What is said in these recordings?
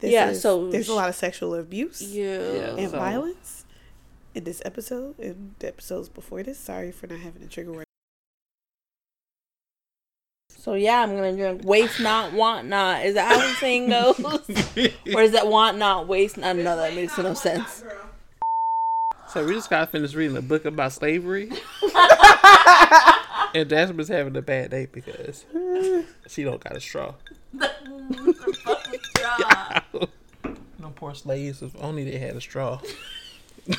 This Yeah, is- so there's a lot of sexual abuse Yeah. and so- violence in this episode and the episodes before this. Sorry for not having a trigger word. So yeah, I'm gonna drink waste not, want not. Is that how the saying goes? or is that want not, waste not? No, that makes no sense. So we just got finished reading a book about slavery. and Jazmine's having a bad day because she don't got a straw. no poor slaves if only they had a straw.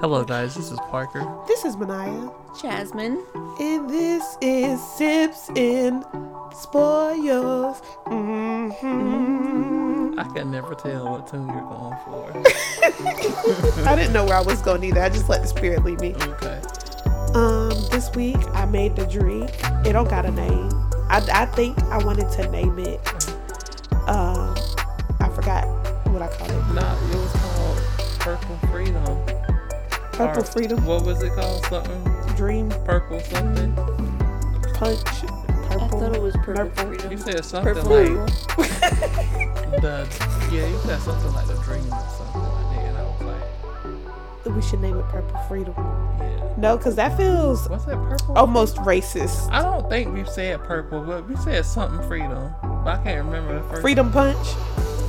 Hello guys, this is Parker. This is Maniah, Jazmine. and this is Sips and Spoils. hmm I can never tell what tune you're going for. I didn't know where I was going either. I just let the spirit lead me. Okay. Um, this week I made the drink. It don't got a name. I, I think I wanted to name it. Um, I forgot what I called it. Nah, it was called Purple Freedom. Purple Or- Freedom What was it called? Something Dream purple something. Punch. Purple. I thought it was purple Purple. You said something Purple. like the yeah. You said something like the dream or something like we should name it Purple Freedom. yeah. No, because that feels Was it purple? almost racist. I don't think we said purple, but we said something freedom. But I can't remember the first. Freedom Punch.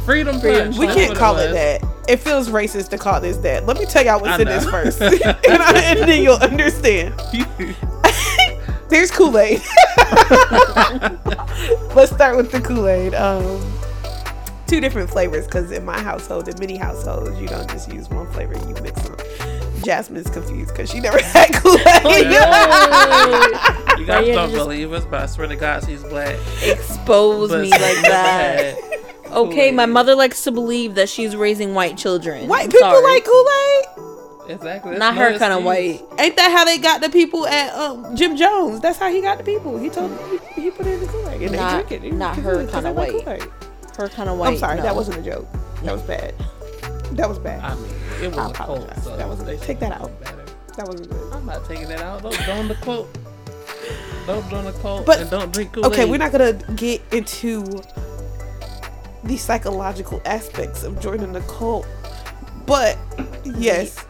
Freedom Freedom punch. We can't call it, was. that. It feels racist to call this that. Let me tell y'all what's in this first, and, I, and then you'll understand. There's Kool Aid. Let's start with the Kool Aid. Um, two different flavors because in my household, in many households, you don't just use one flavor; you mix them. Jazmine's confused because she never had Kool Aid. you guys Yeah, don't just- believe us, but I swear to God, she's black. Expose But me like that. Okay, my mother likes to believe that she's raising white children. White I'm people sorry. like Kool Aid. Exactly. that's Not her kind of white. Ain't that how they got the people at um, Jim Jones? That's how he got the people. He told them he, he put it in the Kool Aid and Not- they drink it. not her kinda white. Her kind of white. I'm sorry, no. that wasn't a joke. That was bad. That was bad. I mean, it was I quote. apologize. So That they take that out. better. That wasn't good. I'm not taking that out. Don't join the quote. Don't join the quote. But- and don't drink Kool-Aid. Okay, we're not gonna get into the psychological aspects of joining the cult, but yes,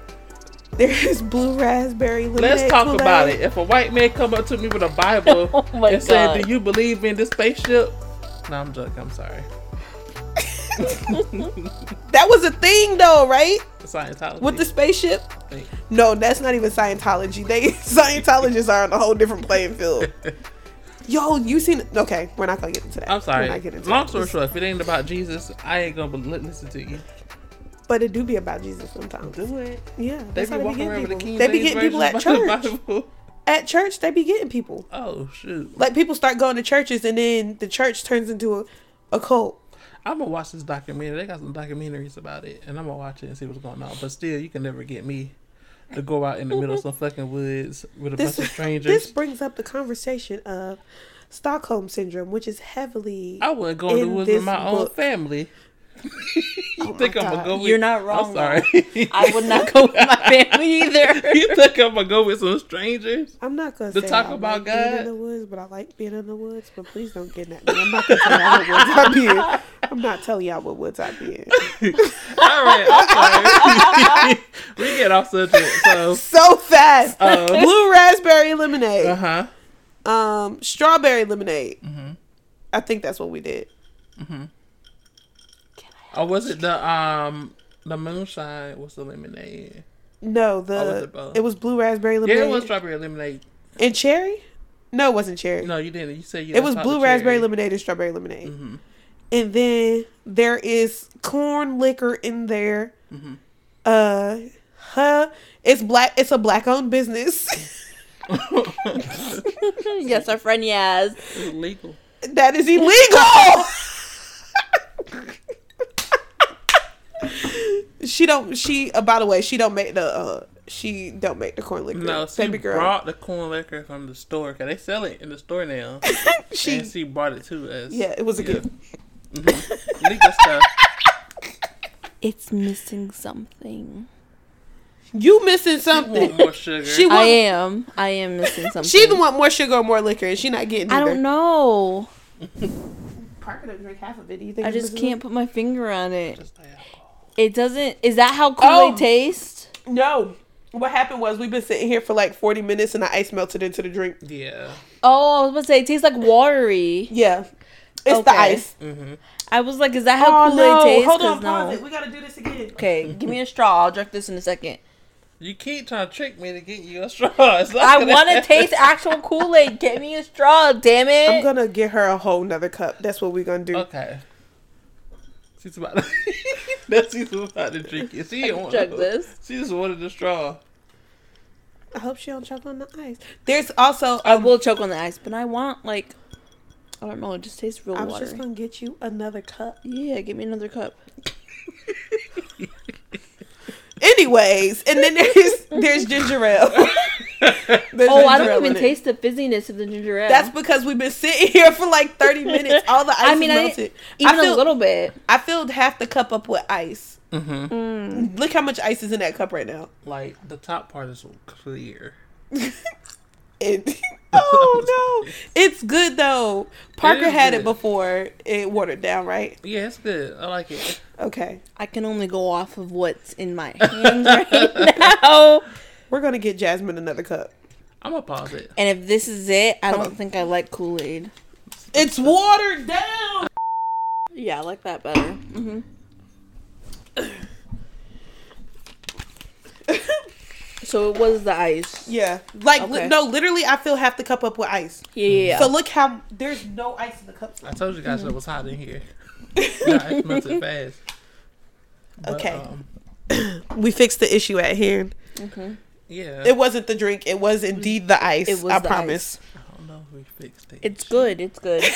there is blue raspberry lemonade. Let's talk Kool-Aid. about it. If a white man come up to me with a Bible Oh and say, God. "Do you believe in this spaceship?" No, I'm joking. I'm sorry. That was a thing, though, right? Scientology. With the spaceship. No, that's not even Scientology. They Scientologists are on a whole different playing field. Yo, you seen? Okay, we're not gonna get into that. I'm sorry. We're not getting into Long story short, if it ain't about Jesus, I ain't gonna li- listen to you. but it do be about Jesus sometimes. Do it. Yeah, They be how they be walking around with the people. King They be getting people at church. the. At church, they be getting people. Oh shoot! Like people start going to churches, and then the church turns into a, a cult. I'm gonna watch this documentary. They got some documentaries about it, and I'm gonna watch it and see what's going on. But still, you can never get me to go out in the middle of some fucking woods with a This bunch of strangers. this brings up the conversation of Stockholm syndrome, which is heavily. I wouldn't go in the woods with my own family. Oh you my think I'm gonna go with? You're not wrong, I'm sorry. I would not go with my family either. you think I'm gonna go with some strangers? I'm not gonna To say talk I about like being God? in the woods, but I like being in the woods. But please don't get at me. I'm not gonna tell y'all what woods I be in. I'm not telling y'all what woods I be in. All right, I'm sorry. we get off subject. So, So fast. uh Blue raspberry lemonade. Uh huh. Um, strawberry lemonade. Mm-hmm. I think that's what we did. Or was it the um the moonshine? Was the lemonade? No, Oh, was the it both? it was blue raspberry lemonade. Yeah, it was strawberry lemonade. and cherry. No, it wasn't cherry. No, you didn't. You said you. it was blue raspberry cherry. lemonade and strawberry lemonade. Mhm. And then there is corn liquor in there. Mm-hmm. Uh, huh? It's black. It's a black owned business. yes, our friend Yaz. It's legal. that is illegal. she don't. She. Uh, by the way, she don't make the. Uh, she don't make the corn liquor. No, she baby girl. brought the corn liquor from the store because they sell it in the store now. she. and she brought it to us. Yeah, it was a Yeah. gift. Mhm. legal stuff. It's missing something. You missing Want something. more sugar? She I am. I am missing something. she either want more sugar or more liquor, and she not getting. I don't know. Parker done drink half of it. Do you think I just can't put my finger on it. Just like alcohol. It doesn't. Is that how Kool Aid Oh. tastes? something? No. What happened was we've been sitting here for like forty minutes, and the ice melted into the drink. Yeah. Oh, I was about to say it tastes like watery. Yeah, it's the ice. Mm-hmm. I was like, is that how Oh Kool Aid no! tastes? Hold 'Cause on, pause no. it. We gotta do this again. Okay, give me a straw. I'll drink this in a second. You keep trying to trick me to get you a straw. I want to taste actual Kool Aid. Get me a straw, damn it. I'm gonna get her a whole nother cup. That's what we're gonna do. Okay. She's about. To, that's she's about to drink it. She didn't want Chug no- this. She just wanted the straw. I hope she don't choke on the ice. There's also I um, will choke on the ice, but I want like I don't know. It just tastes real I was watery. just gonna get you another cup. Yeah, give me another cup. Anyways, and then there's there's ginger ale. There's Oh, I don't even in it. taste the fizziness of the ginger ale. That's because we've been sitting here for like 30 minutes. All the ice I mean, is I melted. even I feel, a little bit. I filled half the cup up with ice. Mm-hmm. Mm. Look how much ice is in that cup right now. Like the top part is clear. It, oh no, it's good though. Parker is had it before it watered down, right? Yeah, it's good. I like it. Okay, I can only go off of what's in my hands right now. we're gonna get Jazmine another cup. I'm gonna pause it. And if this is it, I Come don't on. think I like Kool Aid. It's watered down. Yeah, I like that better. hmm so it was the ice. Yeah, like li- no, literally, I fill half the cup up with ice. Yeah, yeah. yeah. So look how there's no ice in the cup. I told you guys it was hot in here. yeah, it melted fast. But, Okay. um, We fixed the issue at hand. yeah. It wasn't the drink. It was indeed the ice. It was I the promise. I don't know if we fixed it. it's good. It's good.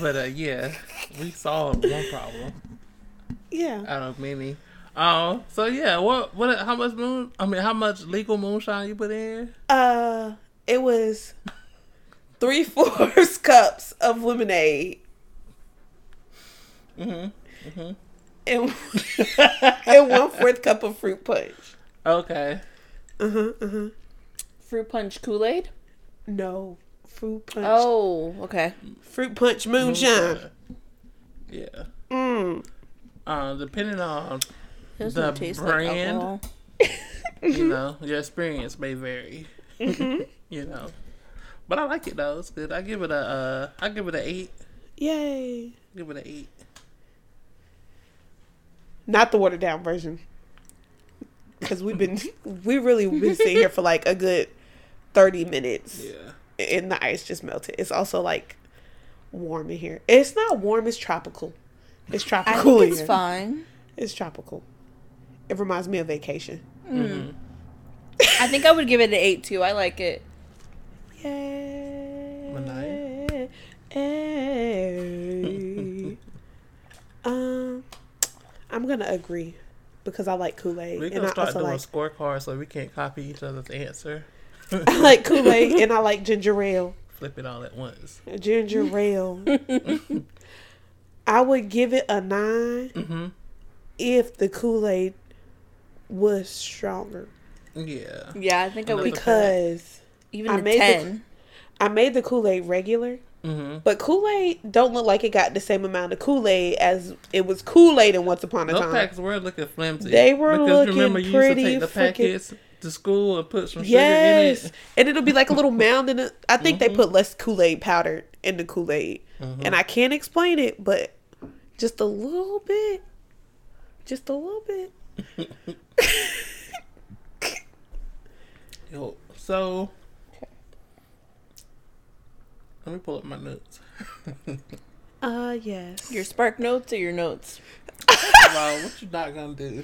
But uh, yeah, we solved one problem Yeah. out of many. Um. So yeah, what? What? How much moon? I mean, how much legal moonshine you put in? Uh, it was three fourths cups of lemonade Mm-hmm. and and one fourth cup of fruit punch. Okay. Uh huh. Uh huh. Fruit punch Kool Aid. No, fruit punch. Oh, okay. fruit punch moonshine. Yeah. Mm. Uh, depending on It doesn't The taste brand. like you know your experience may vary. you know, but I like it though. It's good. I give it a. Uh, I give it a eight. Yay! Give it an eight. Not the watered down version. Because we've been we really been sitting here for like a good thirty minutes. Yeah. and the ice just melted. It's also like warm in here. It's not warm. It's tropical. It's tropical. I think it's here. fine. It's tropical. It reminds me of vacation. I think I would give it an eight too. I like it. Yeah. Manai? Hey. um, I'm gonna agree because I like Kool Aid We're and gonna I start also doing like scorecards so we can't copy each other's answer. I like Kool Aid and I like ginger ale. Flip it all at once. Ginger ale. I would give it a 9 Mm-hmm. if the Kool Aid was stronger Yeah. Yeah, I think I would. Because Even I a made the- ten. I made the Kool Aid regular, Mm-hmm. but Kool Aid don't look like it got the same amount of Kool Aid as it was Kool Aid in Once Upon a Those Time. packs were looking flimsy. They were looking remember you pretty used to take the frickin- packets to school and put some sugar in it. and it'll be like a little mound in it. I think Mm-hmm. they put less Kool Aid powder in the Kool Aid, and I can't explain it, but just a little bit, just a little bit. Yo, so let me pull up my notes. Uh, yes. Your spark notes or your notes? wow, what you not gonna do?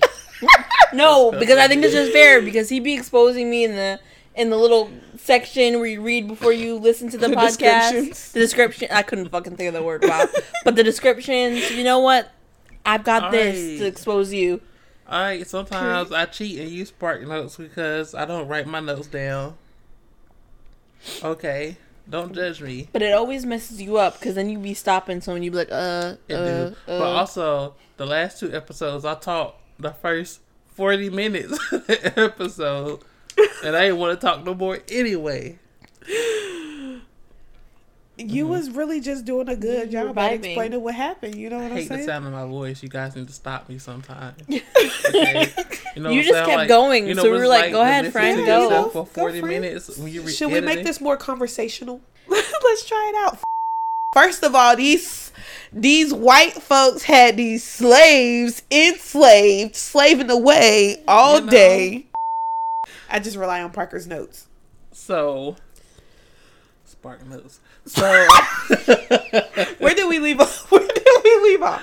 No, because I think okay. it's just fair because he'd be exposing me in the in the little section where you read before you listen to the, The podcast. The description. I couldn't fucking think of the word. Wow. but the descriptions. You know what? I've got this to expose you. Right, sometimes I cheat and use Spark Notes because I don't write my notes down. Okay, don't judge me. But it always messes you up because then you be stopping someone. You be like, uh, It uh, do. uh. But also, the last two episodes, I talked the first forty minutes episode, and I didn't want to talk no more anyway. You mm-hmm. was really just doing a good You job at vibing. explaining what happened. You know what I I'm hate the sound of my voice. You guys need to stop me sometime. Okay? You, know You just I'm kept saying? going, so we were it's like, "Go ahead, listen friend, go." For forty friend. minutes when you re- Should we make this more conversational? Let's try it out. First of all, these these white folks had these slaves enslaved, slaving away all You know. day. I just rely on Parker's notes. So, spark notes. So, Where did we leave off? Where did we leave off?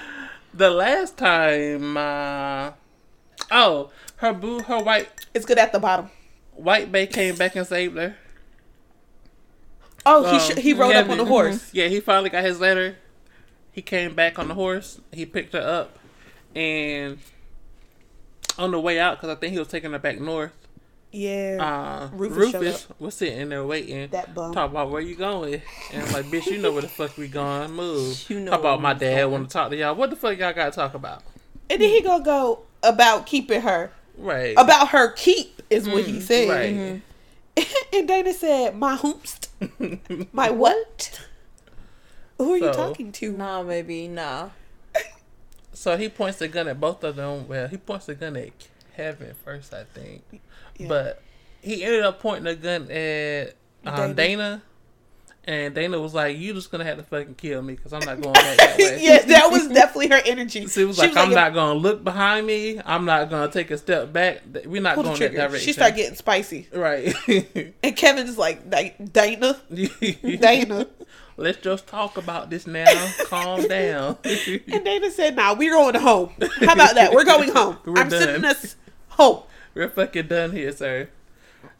the last time, uh, oh, her boo, her white It's good at the bottom. white bay came back and saved her. Oh, he Um, sh- he rode up on the horse. Yeah, he finally got his letter. He came back on the horse. He picked her up, and on the way out, because I think he was taking her back north. Yeah, Uh, Rufus Rufus, showed was sitting there waiting. that bum. Talk about where you going, and I'm like, bitch, you know where the fuck we going. Move. You know Talk about my dad going. want to talk to y'all. What the fuck y'all got to talk about? And then he gonna go about keeping her. Right. About her keep is what he said. right. and Dana said, "My hoopst, my what? Who are you talking to?" Nah, baby, nah. So he points the gun at both of them. Well, he points the gun at Kevin first, I think. Yeah. But he ended up pointing the gun at Dana. um, Dana. And Dana was like, "You just gonna have to fucking kill me because I'm not going back that way." yeah, that was definitely her energy. She was like, "I'm not gonna look behind me. I'm not gonna take a step back. We're not going that direction." She started getting spicy, right. and Kevin's like, "Dana, Dana," Let's just talk about this now. Calm down. and Dana said, "Nah, we're going home. How about that? We're going home. We're I'm done. sending us home." We're fucking done here, sir.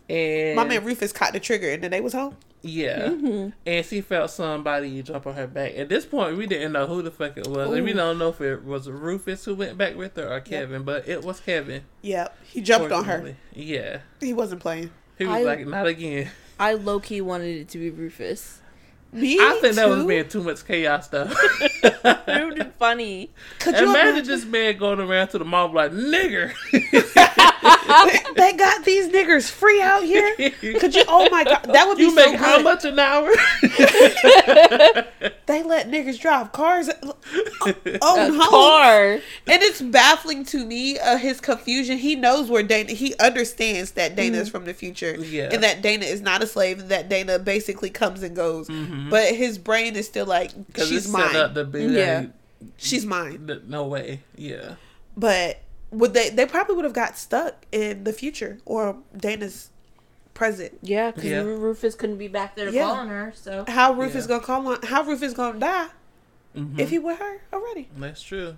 And My man Rufus caught the trigger, and then they was home. Yeah. Mm-hmm. And she felt somebody jump on her back. At this point, we didn't know who the fuck it was. And we don't know if it was Rufus who went back with her or Kevin, but it was Kevin. Yep, he jumped on her. Yeah. He wasn't playing. He was I- like, not again. I low key wanted it to be Rufus. Me I think that was too. being too much chaos stuff. It would be funny. Could you Imagine imagine? this man going around to the mall like, nigger. they got these niggers free out here. Could you? Oh my god, that would be you so make good. how much an hour? They let niggers drive cars. Oh A no! car. And it's baffling to me uh, his confusion. He knows where Dana. He understands that Dana is mm. from the future, Yeah. and that Dana is not a slave. And that Dana basically comes and goes, mm-hmm. But his brain is still like she's it's set up mine. to be Yeah. She's mine. th- no way. Yeah. But would they? They probably would have got stuck in the future or Dana's present. Yeah, because Yeah. Rufus couldn't be back there Yeah. calling her. So How Rufus Yeah. gonna call on? How Rufus gonna die Mhm. if he with her already? That's true.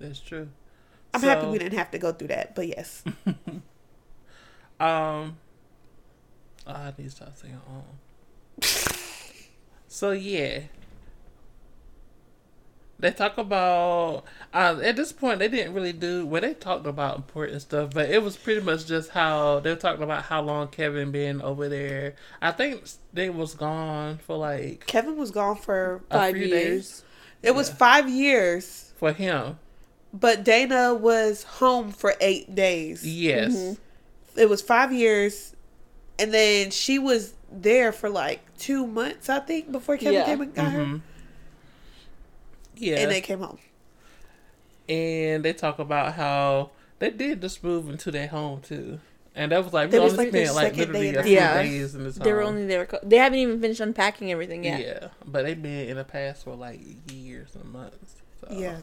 That's true. I'm happy we didn't have to go through that, but yes. Um, oh, I need to stop saying um. So yeah, they talk about. Uh, at this point, they didn't really do. Well, they talked about important stuff, but it was pretty much just how they were talking about how long Kevin been over there. I think they was gone for like Kevin was gone for five years. days it was five years, for him. but Dana was home for eight days. Yes. Mm-hmm. It was five years, and then she was there for like two months, I think, before Kevin Yeah. came and got her, Mhm. Yeah. and they came home. and they talk about how they did just move into their home too, and that was like we That was only like their spent like second literally day a few the house. days in this They were only there. They haven't even finished unpacking everything yet. yeah. but they've been in the past for like years and months. So. Yeah.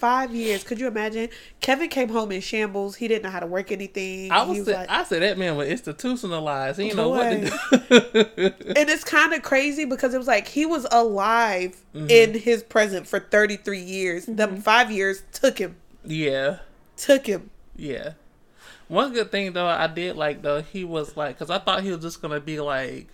Five years. Could you imagine? Kevin came home in shambles. He didn't know how to work anything. I He was, say, I said that man was institutionalized. He didn't know what to do. and it's kind of crazy because it was like he was alive Mm-hmm. in his present for 33 years. Them five years took him. yeah, Took him. yeah. One good thing though, I did like though, he was like, because I thought he was just gonna be like,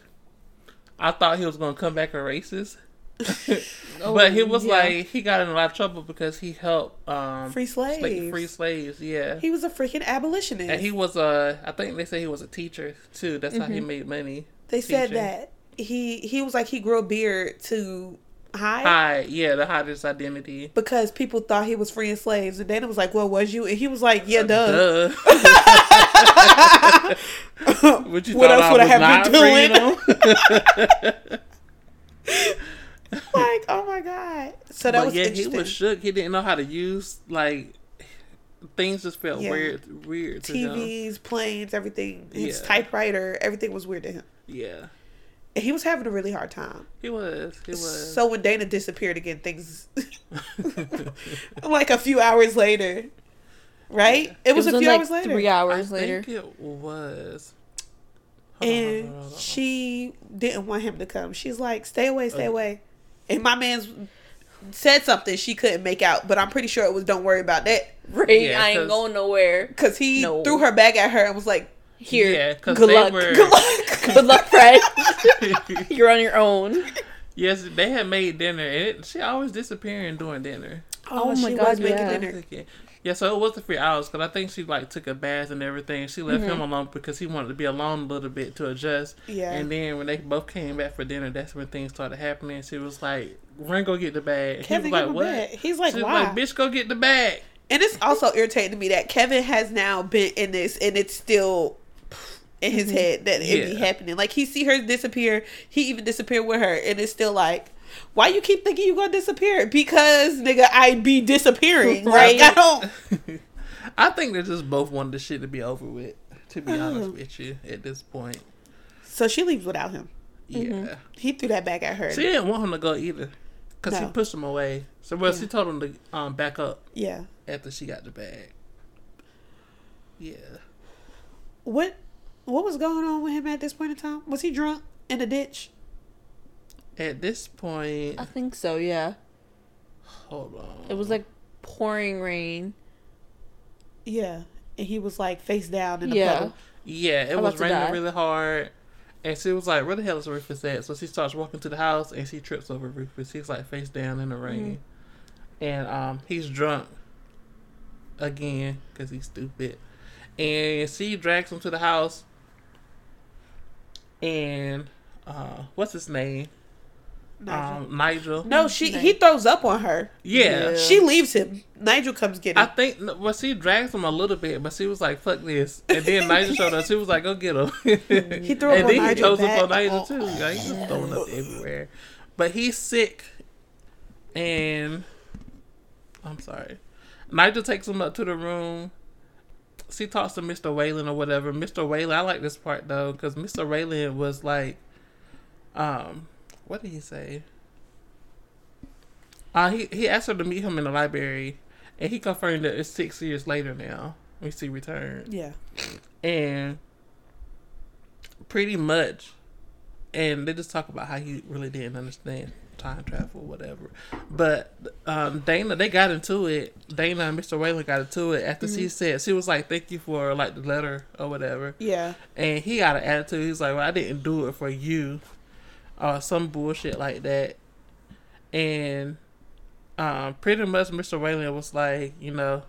I thought he was gonna come back a racist. but he was yeah. like he got in a lot of trouble because he helped um Free sla- slaves. free slaves yeah He was a freaking abolitionist. and he was a. I think they say he was a teacher too that's how he Mm-hmm. made money they said that he he was like he grew a beard to hide. Hyde, yeah, the hottest identity. Because people thought he was freeing slaves, and Dana was like, "Well, was you?" And he was like, "Yeah, duh." Duh. what you What else I would I was have been them? like, oh my god. So that but was yeah, he was shook. He didn't know how to use like things. Just felt Yeah. weird, weird to him. TVs, planes, everything. His Yeah. typewriter, everything was weird to him. Yeah, And he was having a really hard time. he was. He was. So when Dana disappeared again, things like a few hours later, right? It was, a few like, hours later. Three I hours later. think it was. Hold on, hold on, and hold on. she didn't want him to come. She's like, "Stay away, stay Okay. away." And my man's said something she couldn't make out, but I'm pretty sure it was "Don't worry about that" Right? Yeah, I ain't going nowhere. because he No. threw her bag at her and was like, Here. yeah, good luck. were. "Good luck." Good luck, Fred. You're on your own. yes, they had made dinner, and it, she always disappearing during dinner. Oh, Oh she my was God, making yeah. dinner. Yeah, so it was the three hours because I think she like took a bath and everything. She left Mm-hmm. him alone because he wanted to be alone a little bit to adjust. Yeah. And then when they both came back for dinner, that's when things started happening. She was like, "Run, go get the bag." Kevin, he was like, "What?" He's like, She was "Why?" like, "Bitch, go get the bag." And it's also irritating to me that Kevin has now been in this, and it's still in his head that it be happening. Like he see her disappear, he even disappeared with her, and it's still like, why you keep thinking you gonna disappear? Because nigga, I be disappearing. Right. I don't. I think they just both wanted the shit to be over with. To be Oh. honest with you, at this point, So she leaves without him. yeah, Mm-hmm. He threw that back at her. she didn't want him to go either, cause No. he pushed him away. So well, Yeah. she told him to um back up yeah. after she got the bag. Yeah. What? What was going on with him at this point in time? Was he drunk in a ditch? At this point, I think so, yeah. hold on. It was like pouring rain. Yeah. And he was like face down in the Yeah. puddle. Yeah, it I'm was raining die. really hard. And she was like, Where the hell is Rufus at? So she starts walking to the house and she trips over Rufus. He's like face down in the rain. And um, he's drunk again because he's stupid. And she drags him to the house. And uh, what's his name? Nigel. Um, Nigel. no, she he throws up on her. Yeah. Yeah. She leaves him. Nigel comes get him. I think well, she drags him a little bit, but she was like, "Fuck this," and then Nigel showed up. She was like, "Go get him." He threw up and on then Nigel he throws up on. Nigel too. Like, he's just throwing up everywhere. But he's sick, and I'm sorry. Nigel takes him up to the room. She talks to Mr. Weylin or whatever. Mr. Weylin, I like this part though, because Mr. Weylin was like, um, what did he say? Uh, he he asked her to meet him in the library, and he confirmed that it's six years later now. We see return yeah. and pretty much and they just talk about how he really didn't understand time travel whatever but um dana they got into it dana and mr weylin got into it after she said she was like thank you for like the letter or whatever Yeah. and he got an attitude he's like well i didn't do it for you or some bullshit like that. And um pretty much mr weylin was like you know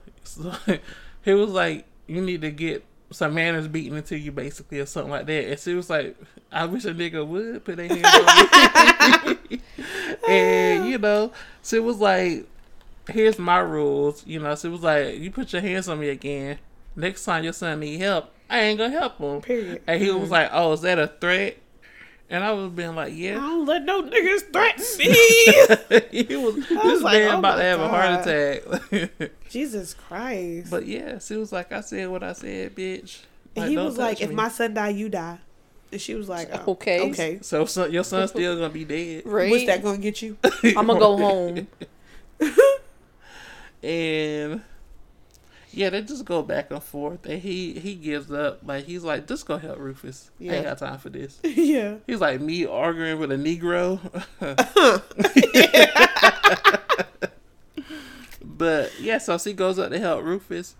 he was like you need to get some manners beaten into you basically or something like that. And she was like i wish a nigga would put their hands on me. And you know she was like here's my rules you know. She was like you put your hands on me again. Next time your son need help i ain't gonna help him. Period. and he was like oh is that a threat and i was being like yeah. I don't let no niggas threaten me. he was this was like, man oh about to my have a heart attack Jesus Christ. But yeah, she was like, I said what I said, bitch. and he was like, touch if my son die, you die. And she was like, oh, Okay. Okay. so son, your son's still gonna be dead. Right? What's that gonna get you? I'm gonna go home. and yeah, they just go back and forth, and he he gives up. Like he's like, just go help Rufus. I ain't got time for this. yeah. He's like me arguing with a Negro. but yeah, so she goes up to help Rufus,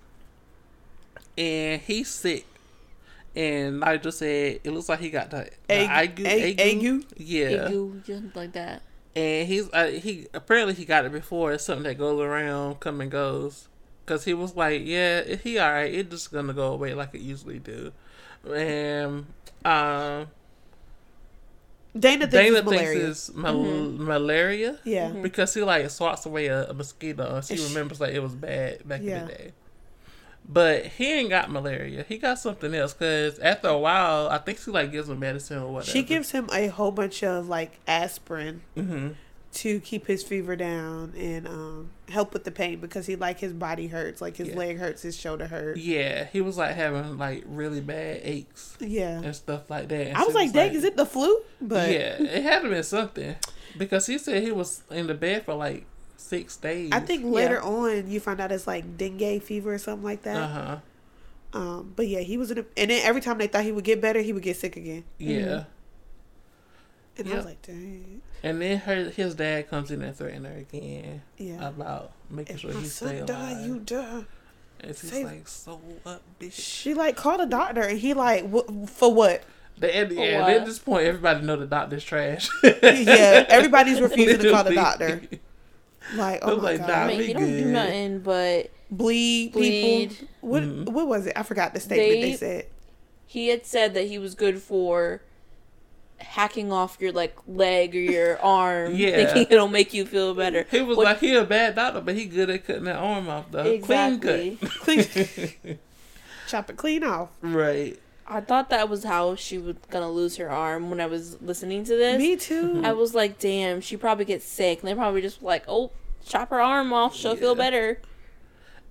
and he's sick. And Nigel said it looks like he got the, the Ague- ague, ague- ague? Yeah, You just like that. and he's uh, he apparently he got it before. It's something that goes around, come and goes. Cause he was like, yeah, he alright. It's just gonna go away like it usually do. And um, Dana thinks Dana it's thinks malaria. it's mal- malaria. Yeah. Because he like swats away a, a mosquito and she And she- remembers like it was bad back Yeah. in the day. But he ain't got malaria. He got something else. Cause after a while, I think she like gives him medicine or whatever. She gives him a whole bunch of like aspirin hmm to keep his fever down and um, help with the pain because he like his body hurts, like his Yeah. leg hurts, his shoulder hurts. Yeah, he was like having like really bad aches Yeah. and stuff like that. And I was like, dang, is it the flu? But yeah, it had to been something because he said he was in the bed for like six days. I think later on you find out it's like dengue fever or something like that. Uh huh. Um, but yeah, he was in a, and then every time they thought he would get better, he would get sick again. Yeah. And I was like, dang, And then her his dad comes in and threatens her again yeah. about making if sure my he stay son die, you die. and she's save- like, "So what, bitch?" She like called a doctor, and he like, "Wh- for what? The, and, For yeah, what? at this point, everybody know the doctor's trash. yeah, everybody's refusing to call the doctor. Like, oh was my like, god, nah, I mean, we he don't do nothing but bleed, bleed. people. What Mhm. what was it? I forgot the statement they, They- said. He had said that he was good for hacking off your like leg or your arm, Yeah. thinking it'll make you feel better. He was What- like, he a bad doctor, but he good at cutting that arm off though. exactly. Clean, Clean chop it clean off. right. I thought that was how she was gonna lose her arm when I was listening to this. Me too. I was like, damn, she probably gets sick. And they probably just like, oh, chop her arm off. She'll feel better.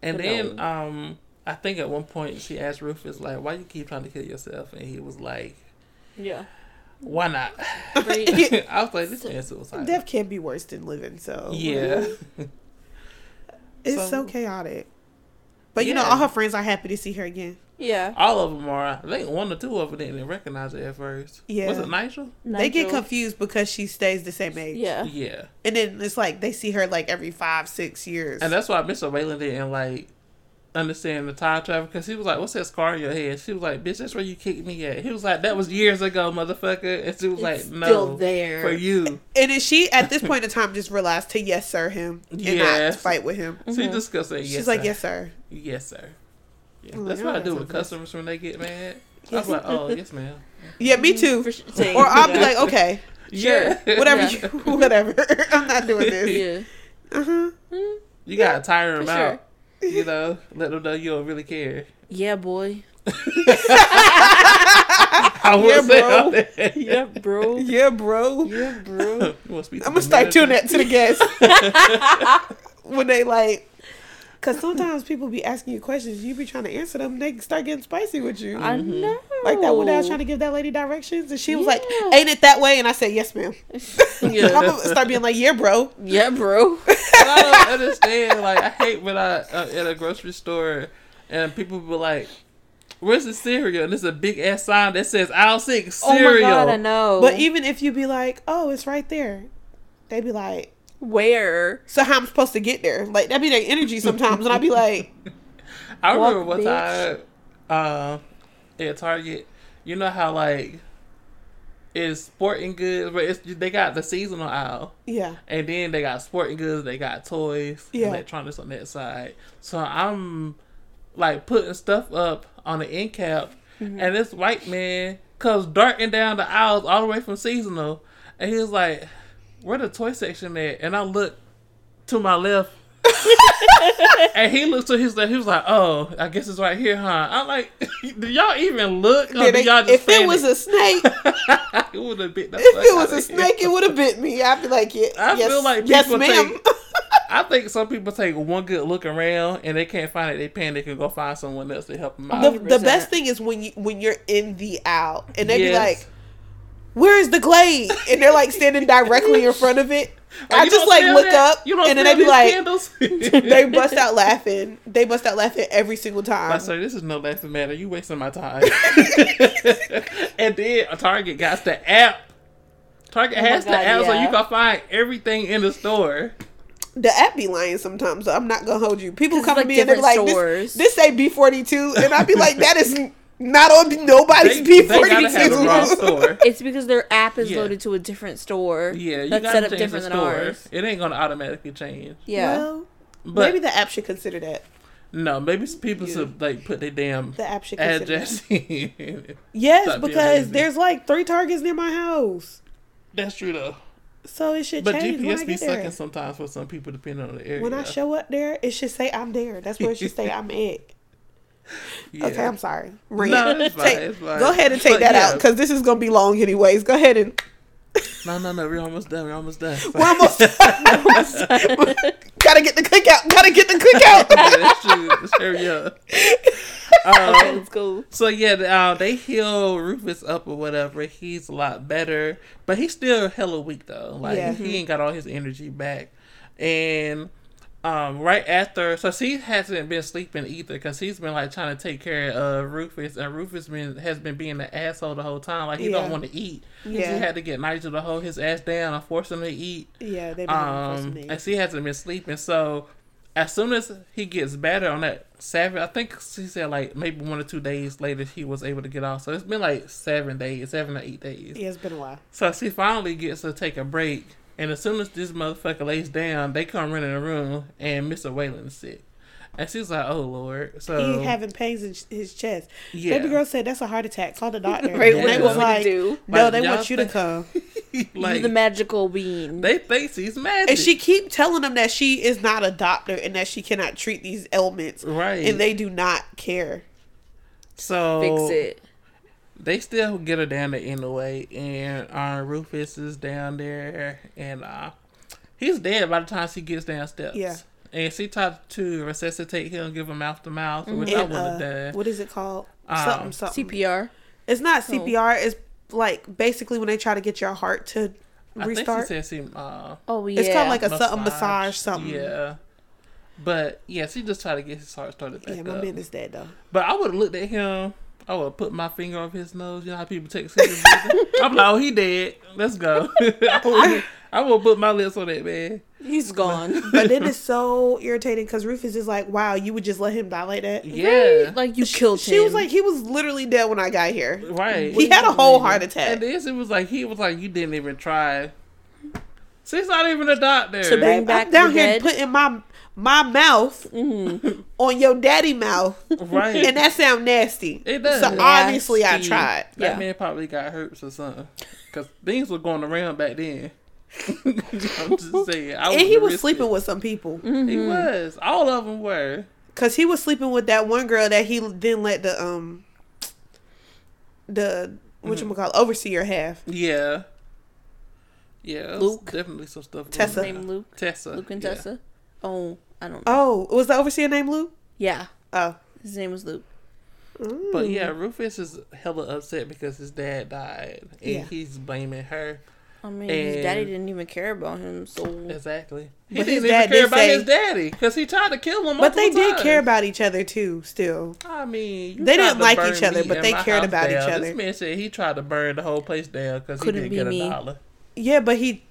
And But then, no. um, I think at one point she asked Rufus like, "Why you keep trying to kill yourself?" And he was like, Yeah. "Why not?" Right. I was like, "This man's suicidal." Death can't be worse than living. So yeah. it's so, So- chaotic. But you know, all her friends are happy to see her again. yeah. All of them are. I think one or two of them didn't recognize her at first. Yeah. Was it Nigel? They get confused because she stays the same age. Yeah. Yeah. and then it's like they see her like every five, six years. And that's why Mr. Weylin didn't like understand the time travel because he was like, "What's that scar in your head?" She was like, "Bitch, that's where you kicked me at." He was like, "That was years ago, motherfucker." And she was like, "No, still there. for you." and then she at this point in time just realized to yes sir him and Yes. not fight with him. She just gonna say, "Yes." She's like yes sir. Yes, sir. Yeah. Oh, That's what I do with customers when they get mad. I Yes. was like, oh, yes, ma'am. Yeah, me too. Sure. Or I'll be like, okay, Yeah. whatever, Yeah. you, whatever. I'm not doing this. yeah. Uh huh. You gotta tire them For out. You know, let them know you don't really care. Yeah, boy. I will Yeah, bro. all that. Yeah, bro. Yeah, bro. Yeah, bro. You wanna speak to I'm gonna the start doing manager? that to the guests when they like. Cause sometimes people be asking you questions, you be trying to answer them, they start getting spicy with you. I know. like that one day I was trying to give that lady directions, and she was like, "Ain't it that way?" And I said, "Yes, ma'am." I'm Yeah. gonna start being like, "Yeah, bro." yeah, bro. I don't understand. Like, I hate when I uh, at a grocery store and people be like, "Where's the cereal?" And there's a big ass sign that says "Aisle Six cereal." Oh my god, I know. But even if you be like, "Oh, it's right there," they be like, where? "So how I'm supposed to get there?" Like that be their energy sometimes, and I'd be like, I remember Walk, one bitch. time, uh, at Target. You know how like it's sporting goods, but it's they got the seasonal aisle, "Yeah, and then they got sporting goods, they got toys, Yeah. electronics on that side. So I'm like putting stuff up on the end cap, Mm-hmm. and this white man comes darting down the aisles all the way from seasonal, and he's like, "Where the toy section at?" And I look to my left. and he looks to his left. He was like, "Oh, I guess it's right here, huh?" I'm like, "Do y'all even look? Or do y'all just if it was a snake, it would have bit. the if it was a snake, it would have bit me." I'd be like, "Yeah, I yes, feel like yes, ma'am." take- I think some people take one good look around and they can't find it. They panic and go find someone else to help them out. the, the best thing is when you when you're in the out and they be Yes. Like, "Where's the glade?" and they're like standing directly in front of it. Like, I just like look that? up and then they smell be like, candles? they bust out laughing. They bust out laughing every single time. I say this is no laughing matter. You wasting my time. and then a Target got the app. Target Oh my has the God, app so you can find everything in the store. The app be lying sometimes, so I'm not gonna hold you. People come it's to like me and they're like, stores. this, this say B42, and I'd be like, that is not on nobody's They, they gotta have the wrong B42. store. It's because their app is Yeah. loaded to a different store. Yeah, you that's gotta set up change different the than ours. It ain't gonna automatically change. Yeah. Well, But maybe the app should consider that. no, maybe people should like put their damn The app should consider address in. Yes, because there's like three targets near my house. That's true though. So it should But change when I GPS be get there. sucking sometimes for some people depending on the area. When I show up there, it should say I'm there. That's where it should say I'm egg. Yeah. Okay, I'm sorry. Rant. No, it's fine, Take- it's fine. Go ahead and take But that yeah. out because this is gonna be long anyways. Go ahead and No, no, no. We're almost done. We're almost done. we're almost gotta get the cookout. Gotta get the cookout. yeah, that's true. Let's hurry up. Um, Okay, let's. So yeah, uh, they heal Rufus up or whatever. He's a lot better, but he's still hella weak though. Like Yeah. he ain't got all his energy back. And um, right after, so she hasn't been sleeping either because he's been like trying to take care of Rufus, and Rufus been has been being an asshole the whole time. Like he Yeah. don't want to eat. Yeah. He had to get Nigel to hold his ass down and force him to eat. yeah, they've been Um, and she hasn't been sleeping. So as soon as he gets better on that seven, I think she said like maybe one or two days later he was able to get off. So it's been like seven days, seven or eight days. Yeah, it's been a while. So she finally gets to take a break. And as soon as this motherfucker lays down, they come running in the room, and Mr. Weylin's sick. And she's like, "Oh Lord!" So he having pains in his chest. yeah, Baby girl said that's a heart attack. Call the doctor. Right, And what they you was want like, do? no, Like, they want you to come. like You're the magical being. they think she's magic, And she keep telling them that she is not a doctor and that she cannot treat these ailments. right? And they do not care. so Fix it. They still get her down there anyway, and uh, Rufus is down there, and uh, he's dead by the time she gets downstairs. Yeah. And she tried to resuscitate him, give him mouth to mouth, which I would have uh, done. what is it called? Um, something, something. CPR. It's not Oh. CPR. It's like basically when they try to get your heart to I restart. think she said she uh, Oh yeah. It's called like a something massage something. Yeah. But yeah, she just tried to get his heart started back Yeah, my up. man is dead though. But I would have looked at him. I would put my finger off his nose. You know how people take cigarette breathing? I'm like, oh, he dead. Let's go. I would I would put my lips on that man. He's gone. But then it's so irritating because Rufus is like, "Wow, you would just let him die like that." Yeah. like you killed him. She was like, "He was literally dead when I got here. Right. He had a whole heart attack." And this, it was like he was like, you didn't even try. She's not even a doctor. To bring I'm down the here dead. putting my my mouth Mm-hmm. on your daddy mouth, right. and that sound nasty. It does. So obviously, I tried. that Yeah. man probably got hurt or something. Because things were going around back then. I'm just saying. I And he was sleeping it. with some people He was. All of them were. because he was sleeping with that one girl that he didn't let the um the what Mm-hmm. you call overseer have. Yeah. Yeah. Luke. Definitely some stuff. Tessa. on. Name Luke. Tessa. Luke and yeah. Tessa. Oh, I don't know. Oh, was the overseer named Luke? Yeah, Oh, his name was Luke. Mm. But yeah, Rufus is hella upset because his dad died. And Yeah. he's blaming her. I mean, his daddy didn't even care about him, so Exactly. He But didn't his even dad care did about say- his daddy because he tried to kill him. but they did times. care about each other too. Still, I mean, you They didn't like each other, but they cared house about each other. This man said he tried to burn the whole place down because he didn't be get a me. dollar. yeah, but he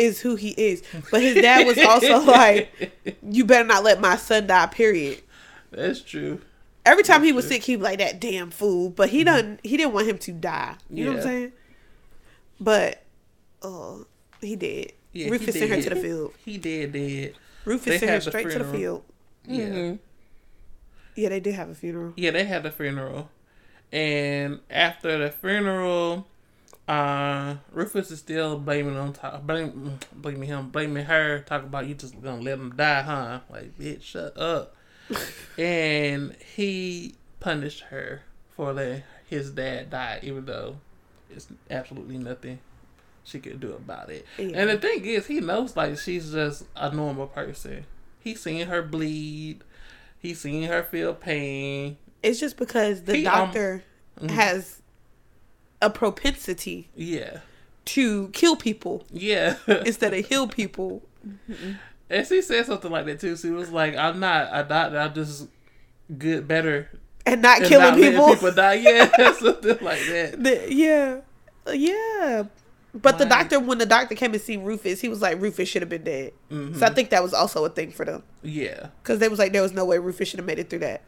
is who he is. But his dad was also like, "You better not let my son die." Period. That's true. Every time he was sick, he'd be like that damn fool. But he done he didn't want him to die. You know what I'm saying? But uh he did. Yeah, he Rufus sent her to the field. He did, did. Rufus They sent her straight to the field. Yeah. Mm-hmm. Yeah, they did have a funeral. Yeah, they had a funeral. And after the funeral, uh, Rufus is still blaming on top, blame, blaming him, blaming her, talking about you just gonna let him die, huh? Like, bitch, shut up. and he punished her for letting his dad die, even though it's absolutely nothing she could do about it. Yeah. And the thing is, he knows like she's just a normal person. He's seen her bleed. He's seen her feel pain. It's just because the He, um, doctor mhm. has a propensity Yeah, to kill people yeah. instead of heal people. and she said something like that too. She was like, "I'm not a doctor. I'm just good, better, And not and killing not people. people die." Yeah, something like that. The- yeah. Yeah. But the doctor, when the doctor came and see Rufus, he was like, Rufus should have been dead. Mhm. So I think that was also a thing for them. Yeah, Because they was like, there was no way Rufus should have made it through that.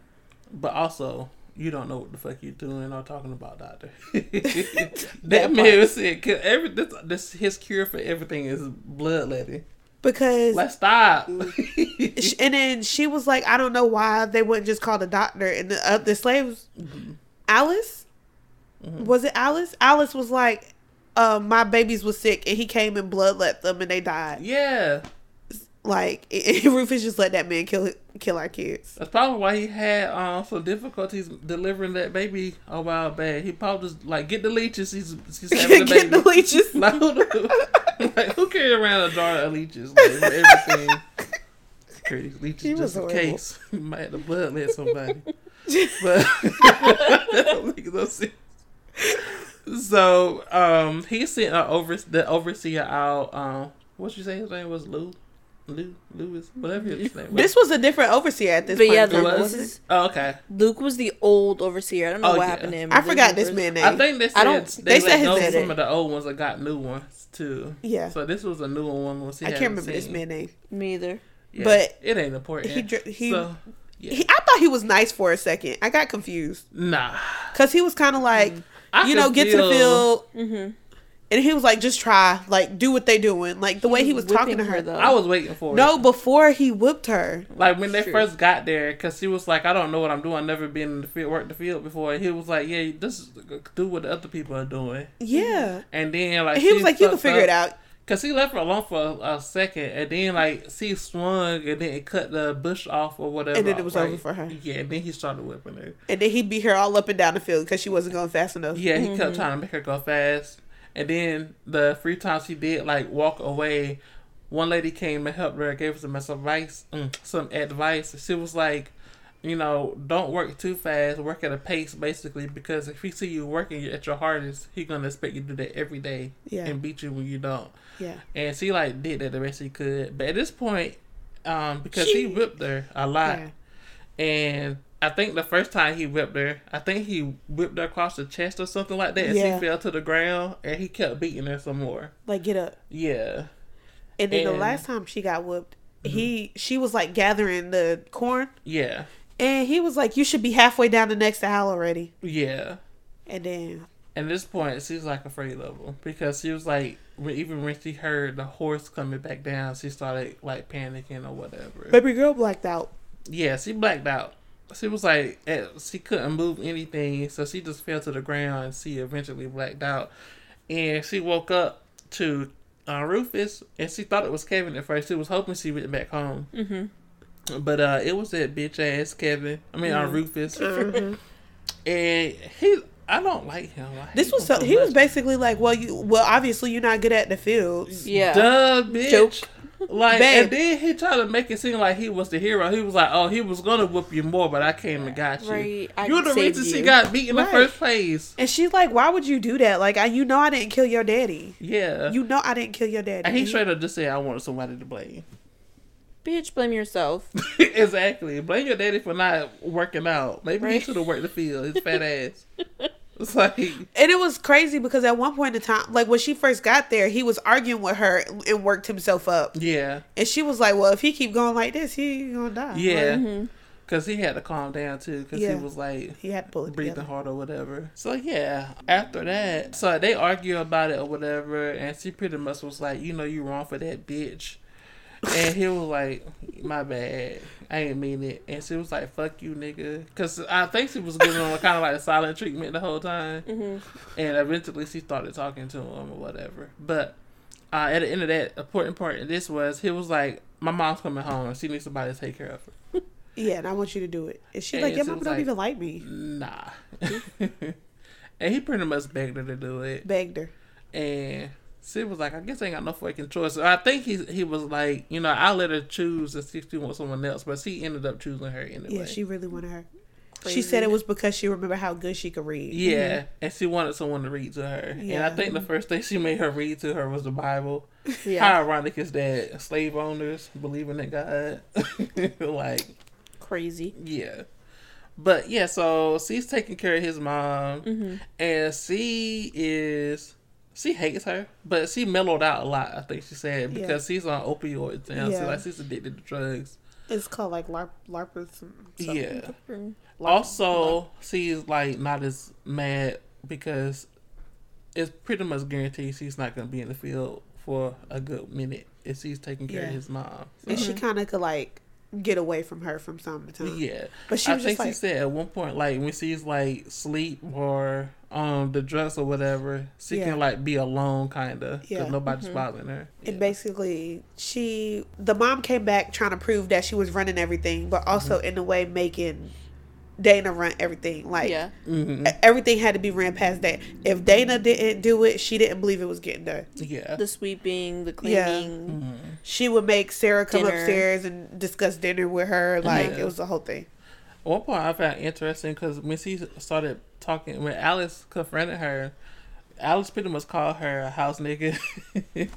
but also. You don't know what the fuck you're doing or talking about, doctor. That that man said, "Cause every this, this his cure for everything is bloodletting. Because, Let's stop. and then she was like, I don't know why they wouldn't just call the doctor. And the, uh, the slaves, Mm-hmm. Alice? Was it Alice? Alice was like, um, my babies was sick and he came and bloodlet them and they died. Yeah, Like Rufus just let that man kill kill our kids. that's probably why he had um some difficulties delivering that baby a while back. He probably just like get the leeches. He's he's having the Get baby. the leeches. Like who, like, who carry around a jar of leeches? Like, for everything. Carry these leeches He just in horrible. case. Might have to bloodlet somebody. but that don't make no sense. So um he sent over the overseer out, um what you say his name was Lou? Lou Lewis, whatever his name was. This was a different overseer at this But point. yeah, in time, there was? wasn't was it? Oh, okay. Luke was the old overseer. I don't know Oh, what yeah. happened to him. I Luke forgot this man name. I think they said I don't- they, they said let his name. some of the old ones that got new ones too. Yeah. So this was a new one. Was he I can't hadn't remember this seen. man name. Me either. Yeah, but it ain't important. he dr- he- so, yeah. He, I thought he was nice for a second. I got confused nah. because he was kind of like, I you know, could get to the feel- field, Mm-hmm. And he was like, just try, like, do what they doing, like the way he was talking to her. though. I was waiting for No, it. before he whipped her. Like when they True. first got there, because she was like, "I don't know what I'm doing. I've never been in the field, worked the field before." And he was like, "Yeah, just do what the other people are doing." Yeah, And then like and he was like, you can figure up- it out. Cause he left her alone for a, a second, and then like she swung, and then it cut the bush off or whatever. And then it was right? over for her. Yeah, and then he started whipping her. And then he beat her all up and down the field because she wasn't going fast enough. Yeah, he Mm-hmm. kept trying to make her go fast, and then the three times he did like walk away, one lady came and helped her, gave her some advice, mm, some advice. She was like, you know, don't work too fast, work at a pace, basically, because if he see you working at your hardest, he gonna expect you to do that every day Yeah. and beat you when you don't. Yeah. And she like did that the best she could, but at this point, um, because She- he whipped her a lot, Yeah. and I think the first time he whipped her, I think he whipped her across the chest or something like that, and Yeah. she fell to the ground, and he kept beating her some more. Like, get up. Yeah, And then the last time she got whooped, mm-hmm. he she was like gathering the corn, yeah, and he was like, "You should be halfway down the next aisle already." yeah. And then At this point, she's like afraid of him because she was like, even when she heard the horse coming back down, she started like panicking or whatever. baby girl blacked out. Yeah, she blacked out. She was like, eh, she couldn't move anything, so she just fell to the ground and she eventually blacked out. And she woke up to uh, Rufus, and she thought it was Kevin at first. She was hoping she went back home. Mm-hmm. But uh, it was that bitch ass Kevin. I mean, uh, Rufus. Mhm. And he, I don't like him. I This was him so he was basically like, "Well, you well obviously you're not good at the fields." Yeah. Duh, bitch. Joke. Like, Babe. and then he tried to make it seem like he was the hero. He was like, "Oh, he was gonna whoop you more, but I came and got you. Right, You're the reason she got beat in the first place." And she's like, "Why would you do that? Like, I, you know, I didn't kill your daddy. Yeah, You know, I didn't kill your daddy." and he straight up just said, "I wanted somebody to blame." Bitch, blame yourself. exactly. Blame your daddy for not working out. Maybe he should have worked the field. His fat ass. It's like, And it was crazy because at one point in time, like when she first got there, he was arguing with her and worked himself up. yeah, And she was like, "Well, if he keep going like this, he gonna die." yeah. Mhm. Cause he had to calm down too. Cause Yeah. he was like, he had to pull it breathing together. hard or whatever. So yeah, after that, so they argue about it or whatever, and she pretty much was like, you know, you wrong for that bitch. And he was like, my bad, I ain't mean it. And she was like, fuck you, nigga. Cause I think she was giving him kind of like a silent treatment the whole time. Mhm. And eventually she started talking to him or whatever. But uh, at the end of that, important part of this was he was like, my mom's coming home and she needs somebody to take care of her. Yeah, and I want you to do it. And she's Yeah, like, "Your mom don't like- even like me." Nah. and he pretty much begged her to do it. Begged her. And she was like, I guess I ain't got no fucking choice. So I think he he was like, you know, I let her choose if she wants someone else, but she ended up choosing her anyway. Yeah, she really wanted her. She Crazy. said it was because she remembered how good she could read. Yeah, and she wanted someone to read to her. Yeah. And I think the first thing she made her read to her was the Bible. Yeah. How ironic is that? Slave owners believing in God. like, Crazy. yeah. But yeah, so she's taking care of his mom. Mm-hmm. and she is she hates her, but she mellowed out a lot. I think she said Yeah. because she's on opioids now, so Yeah. like she's addicted to drugs. It's called like LARP, LARPers. Something. Yeah. Mm. Also, she's like not as mad because it's pretty much guaranteed she's not gonna be in the field for a good minute if she's taking care of his mom. And she kind of could like get away from her from time to time. Yeah, But she I was think just she like, said at one point, like when she's like sleep or um the dress or whatever, she Yeah. can like be alone, kind of, because Yeah. nobody's bothering her. and basically she the mom came back trying to prove that she was running everything, but also Mm-hmm. in a way making Dana run everything. Like Yeah. hmm e- everything had to be ran past Dana. If Dana didn't do it, she didn't believe it was getting done. Yeah, The sweeping, the cleaning. Yeah. cleaning. She would make Sarah come Dinner. upstairs and discuss dinner with her. Like Yeah. it was the whole thing. One point I found interesting because when she started talking, when Alice confronted her, Alice pretty much called her a house nigga,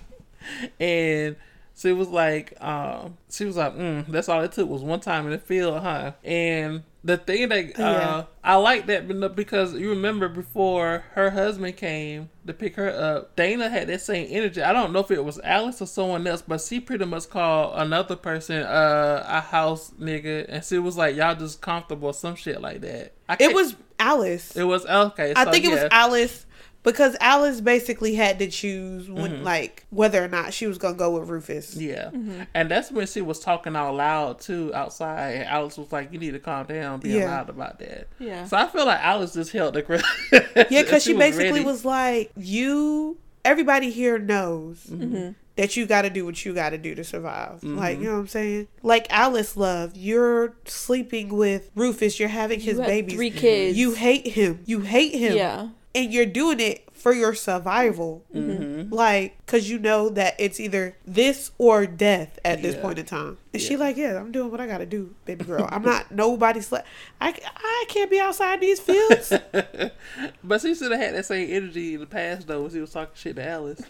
and she was like, um, she was like, mm, that's all it took was one time in the field, huh? And the thing that uh, Yeah. I like that because you remember before her husband came to pick her up, Dana had that same energy. I don't know if it was Alice or someone else, but she pretty much called another person uh, a house nigga, and she was like, "Y'all just comfortable," some shit like that. It was Alice. it was okay. I so, think it yeah. was Alice because Alice basically had to choose when, Mm-hmm. like whether or not she was gonna go with Rufus. Yeah, Mm-hmm. and that's when she was talking out loud too outside. And Alice was like, "You need to calm down, being Yeah. loud about that." Yeah. So I feel like Alice just held the grip. Yeah, because she, basically was like, "You, everybody here knows Mm-hmm. that you got to do what you got to do to survive." Like, you know what I'm saying? Like Alice, love, you're sleeping with Rufus. You're having his You babies. three kids. You hate him. You hate him. Yeah. And you're doing it for your survival. Mm-hmm. Like, because you know that it's either this or death at this Yeah. point in time. And she like, yeah, I'm doing what I gotta do, baby girl. I'm not nobody's. Sla- I I can't be outside these fields. but she should have had that same energy in the past though when she was talking shit to Alice.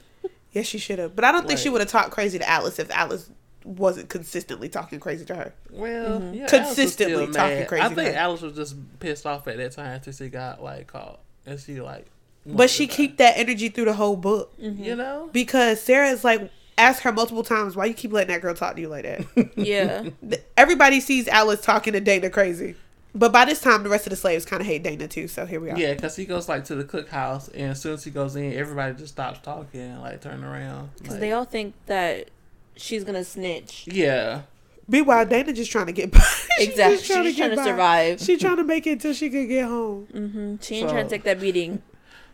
yes, she should have. But I don't think she would have talked crazy to Alice if Alice wasn't consistently talking crazy to her. Well, yeah, Alice was Consistently talking mad. crazy I to think her. Alice was just pissed off at that time until she got like caught, and she like. But she keep that energy through the whole book mm-hmm. you know. because Sarah's like asked her multiple times, "Why you keep letting that girl talk to you like that?" Yeah. Everybody sees Alice talking to Dana crazy. But by this time, the rest of the slaves kind of hate Dana too. So here we are. Yeah, because he goes like to the cookhouse, and as soon as he goes in, everybody just stops talking like turn around. Because Like, they all think that she's gonna snitch. yeah, Meanwhile, Dana just trying to get by. She Exactly. She's trying to, get by. survive. She's trying to make it until she could get home. hmm She ain't trying to take that beating.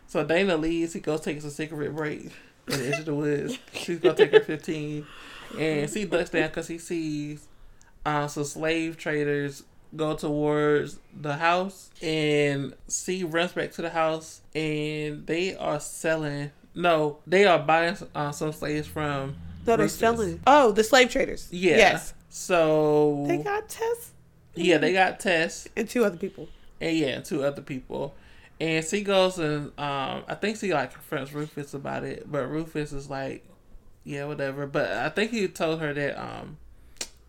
So Dana leaves. He goes takes a cigarette break in the edge of the woods. She's gonna take her fifteen, and she ducks down because he sees uh, some slave traders go towards the house, and she runs back to the house, and they are selling. No, they are buying uh, some slaves from. No, they're selling. Oh, the slave traders. Yeah. Yes. So They got Tess yeah, they got Tess. and two other people. and yeah, two other people. And she goes and um, I think she like confronts Rufus about it, but Rufus is like, yeah, whatever. But I think he told her that um,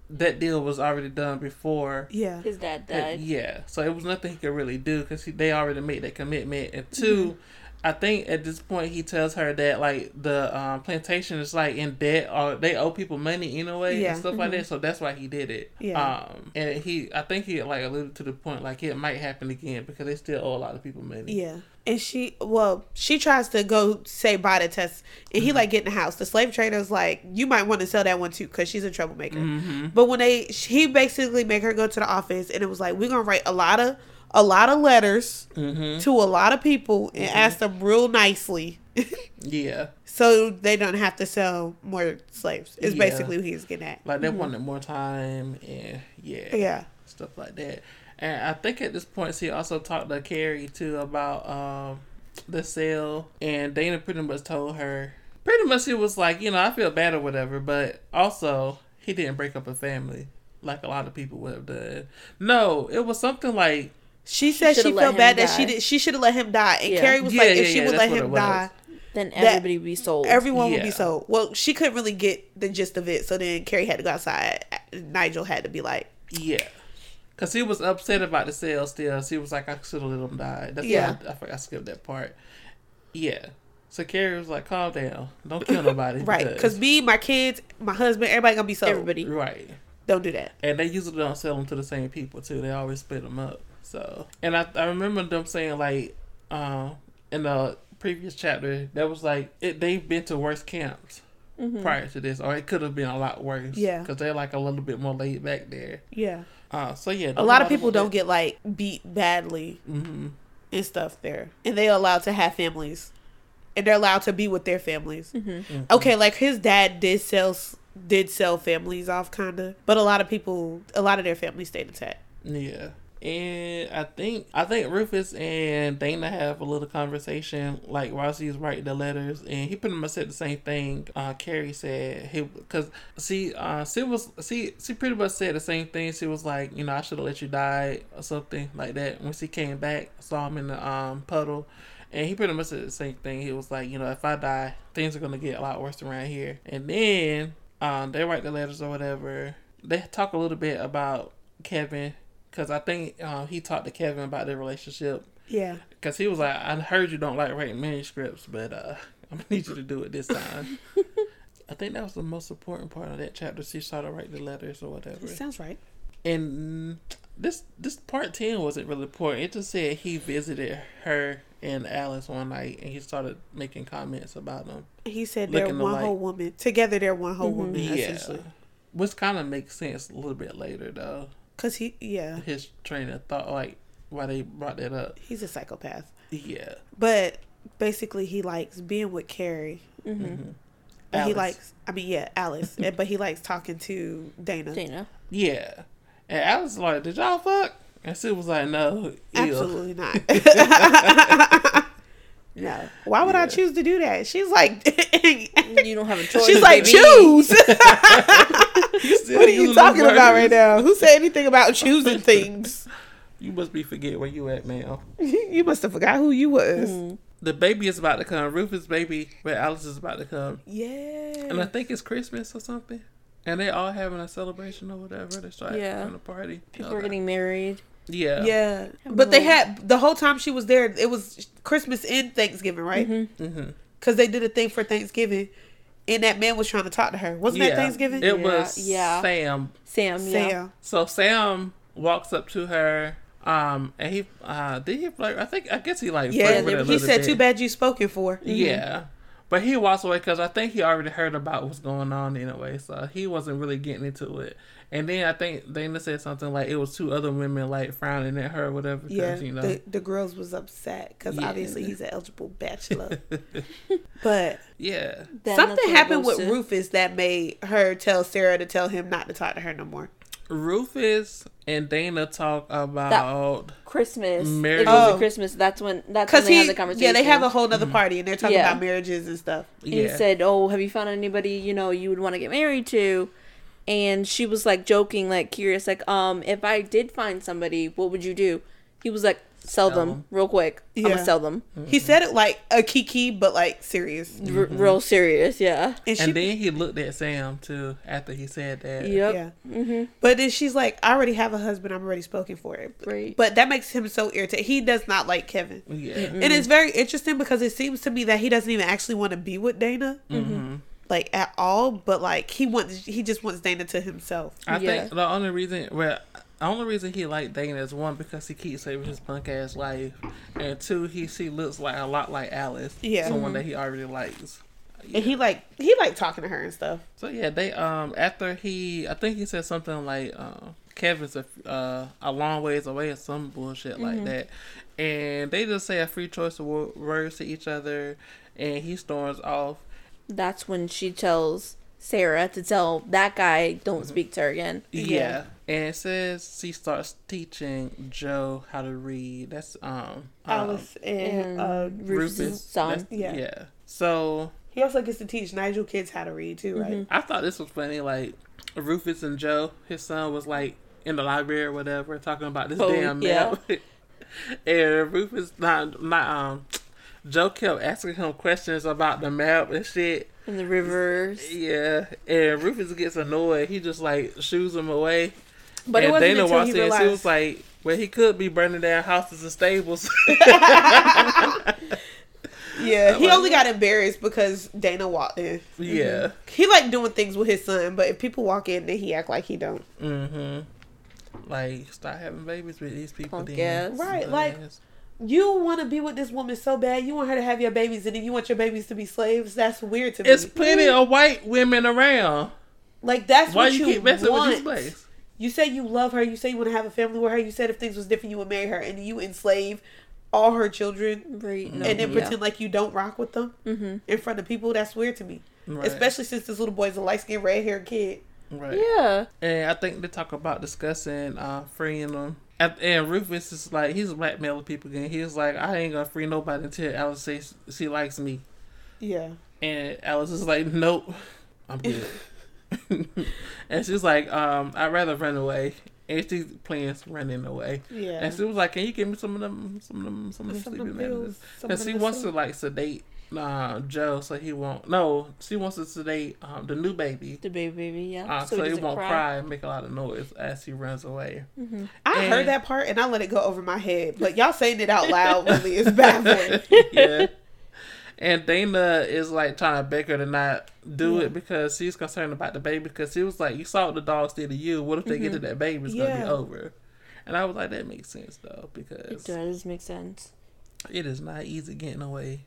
that deal was already done before. Yeah. His dad that- died. yeah, so it was nothing he could really do because they already made that commitment. And 2 I think at this point he tells her that like the um, plantation is like in debt or they owe people money anyway Yeah. and stuff like that. So that's why he did it. Yeah. Um, and he, I think he like alluded to the point like it might happen again because they still owe a lot of people money. Yeah. And she, well, she tries to go say bye to Tess, and he like get in the house. The slave trader's like, you might want to sell that one too, cause she's a troublemaker. Mm-hmm. But when they, he basically make her go to the office, and it was like, we're gonna write a lot of, a lot of letters Mm-hmm. to a lot of people and ask them real nicely, Yeah. so they don't have to sell more slaves. Is Yeah. basically what he's getting at. Like they wanted more time and yeah, Mm-hmm. Yeah. stuff like that. And I think at this point she also talked to Carrie too about um the sale and Dana pretty much told her pretty much it was like, you know, I feel bad or whatever, but also he didn't break up a family like a lot of people would have done. No, it was something like She said she should've felt him bad that she did. She should have let him die. And Yeah. Carrie was Yeah, like, if yeah, she yeah, would let him die, Then That- everybody be sold. everyone would be sold. Well, she couldn't really get the gist of it, so then Carrie had to go outside. Nigel had to be like, Yeah. Cause he was upset about the sale still. She was like, I should have let him die. That's Yeah. yeah. I, I forgot I skipped that part. Yeah. So Carrie was like, calm down. Don't kill nobody. right, because me, my kids, my husband, everybody gonna be sold. Everybody. Right. Don't do that. And they usually don't sell them to the same people too. They always split them up. So, and I, I remember them saying like, um, in the previous chapter, that was like it, they've been to worse camps. prior to this, or it could have been a lot worse. Yeah. because they're like a little bit more laid back there. Yeah. Uh, so yeah, A lot of people don't get like beat badly hmm and stuff there, and they're allowed to have families, and they're allowed to be with their families. Mm-hmm. Okay, like his dad did sell did sell families off, kinda, but a lot of people, a lot of their families stayed intact. Yeah. And I think I think Rufus and Dana have a little conversation like while she's writing the letters, and he pretty much said the same thing. Uh, Carrie said he because see, uh, she was see she pretty much said the same thing. She was like, you know, I should have let you die or something like that. When she came back, saw him in the um puddle, and he pretty much said the same thing. He was like, you know, if I die, things are gonna get a lot worse around here. And then um, they write the letters or whatever. They talk a little bit about Kevin because I think uh, he talked to Kevin about their relationship Yeah, because he was like, I heard you don't like writing manuscripts, but uh, I'm gonna need you to do it this time. I think that was the most important part of that chapter. She started writing the letters or whatever. sounds right. And this this part ten wasn't really important. It just said he visited her and Alice one night, and he started making comments about them. He said they're Looking one alike. whole woman together. They're one whole woman Yeah, which kind of makes sense a little bit later though. Cause he, yeah, His train of thought, like why they brought that up. he's a psychopath. Yeah, But basically, he likes being with Carrie. Mm-hmm. But he likes, I mean, yeah, Alice. and- but he likes talking to Dana. Dana. yeah. And Alice was like, "Did y'all fuck?" And Sid was like, "No, ew." Absolutely not. no. Why would I choose to do that? She's like, You don't have a choice. she's like, baby. choose. What are you talking them about right now? Who said anything about choosing things? You must be forget where you at, man. you must have forgot who you was. Mm-hmm. The baby is about to come. Rufus' baby, where Alice is about to come, Yeah. and I think it's Christmas or something. And they all having a celebration or whatever. They start Yeah. having a party. People are getting married. Yeah, yeah. But they had the whole time she was there. It was Christmas and Thanksgiving, right? hmm Because they did a thing for Thanksgiving, and that man was trying to talk to her. Wasn't yeah. that Thanksgiving? It Yeah, was yeah. Sam Sam, yeah. Sam. So Sam walks up to her, um, and he uh did he flirt? I think I guess he like Yeah, with he said, bit. "Too bad you spoken for." Yeah, but he walks away because I think he already heard about what's going on anyway, so he wasn't really getting into it. And then I think Dana said something like it was two other women like frowning at her, or whatever. 'cause, Yeah, you know. the, the girls was upset because Yeah. obviously he's an eligible bachelor. but yeah, Then that's something happened goes with Rufus that made her tell Sarah to tell him not to talk to her no more. Rufus and Dana talk about Christmas. Marriage. It goes Oh. Christmas. That's when. That's when they he, have the conversation. yeah, they have a whole nother party and they're talking Yeah. about marriages and stuff. yeah. He said, "Oh, have you found anybody you know you would want to get married to?" And she was like joking, like curious, like, "Um, if I did find somebody, what would you do?" He was like, "Sell, Sell them, them. real quick. I'm Yeah. gonna sell them, He said it like a kiki, but like serious. R- real serious, yeah." And she, and then he looked at Sam too after he said that. Yep. yeah. Mm-hmm. But then she's like, I already have a husband. I'm already spoken for it. Right. But that makes him so irritated. He does not like Kevin. Yeah. And it's very interesting because it seems to me that he doesn't even actually want to be with Dana, Mm-hmm. like at all. But like he wants, he just wants Dana to himself. I Yeah. think the only reason, well, the only reason he liked Dana is one because he keeps saving his punk ass life, and two, he she looks like a lot like Alice, Yeah. someone that he already likes. And he like he like talking to her and stuff. So yeah, they um after he, I think he said something like uh, Kevin's a uh, a long ways away or some bullshit like that, and they just say a free choice of words to each other, and he storms off. That's when she tells Sarah to tell that guy, "Don't speak to her again." Yeah. And it says she starts teaching Joe how to read. That's um, um Alice and, and uh, Rufus's Rufus. son. Yeah. yeah. So he also gets to teach Nigel kids how to read too, right? I thought this was funny. Like Rufus and Joe, his son was like in the library or whatever, talking about this Oh, damn yeah. map. and Rufus, not not um, Joe kept asking him questions about the map and shit. And the rivers. Yeah, and Rufus gets annoyed. He just like shoos him away. But it and wasn't Dana until walks he in. She was like, "Well, he could be burning down houses and stables." yeah, he only got embarrassed because Dana walked in. yeah. He like doing things with his son, but if people walk in, then he act like he don't. Mm-hmm. Like, start having babies with these people. Then. Right, like-. You want to be with this woman so bad. You want her to have your babies, and then you want your babies to be slaves. That's weird to me. It's plenty of white women around. like that's Why what you you, keep messing want. with these slaves? You say you love her. You say you want to have a family with her. You said if things was different, you would marry her, and you enslave all her children, Right. and then yeah. pretend like you don't rock with them Mm-hmm. in front of people. That's weird to me, Right. especially since this little boy's a light skinned red haired kid. Right. Yeah. And I think they talk about discussing uh, freeing them. And, and Rufus is like he's blackmailing people again. He's like, I ain't gonna free nobody until Alice says she likes me. Yeah, And Alice is like, Nope, I'm good. and she's like, um, I'd rather run away. And she plans running away. yeah. And she was like, Can you give me some of them some of them some of them Some sleeping pills, medicines? Because she wants to like sedate uh, Joe so he won't no, she wants us to date um, the new baby. The baby, baby, yeah. Uh, so he doesn't won't cry. and make a lot of noise as he runs away. I And- heard that part and I let it go over my head, but y'all saying it out loud really is bad for yeah. And Dana is like trying to beg her to not do Yeah. it because she's concerned about the baby. Because she was like, "You saw what the dogs did to you. What if they get to that baby? It's gonna be over." And I was like, "That makes sense though, because It does make sense. it is not easy getting away."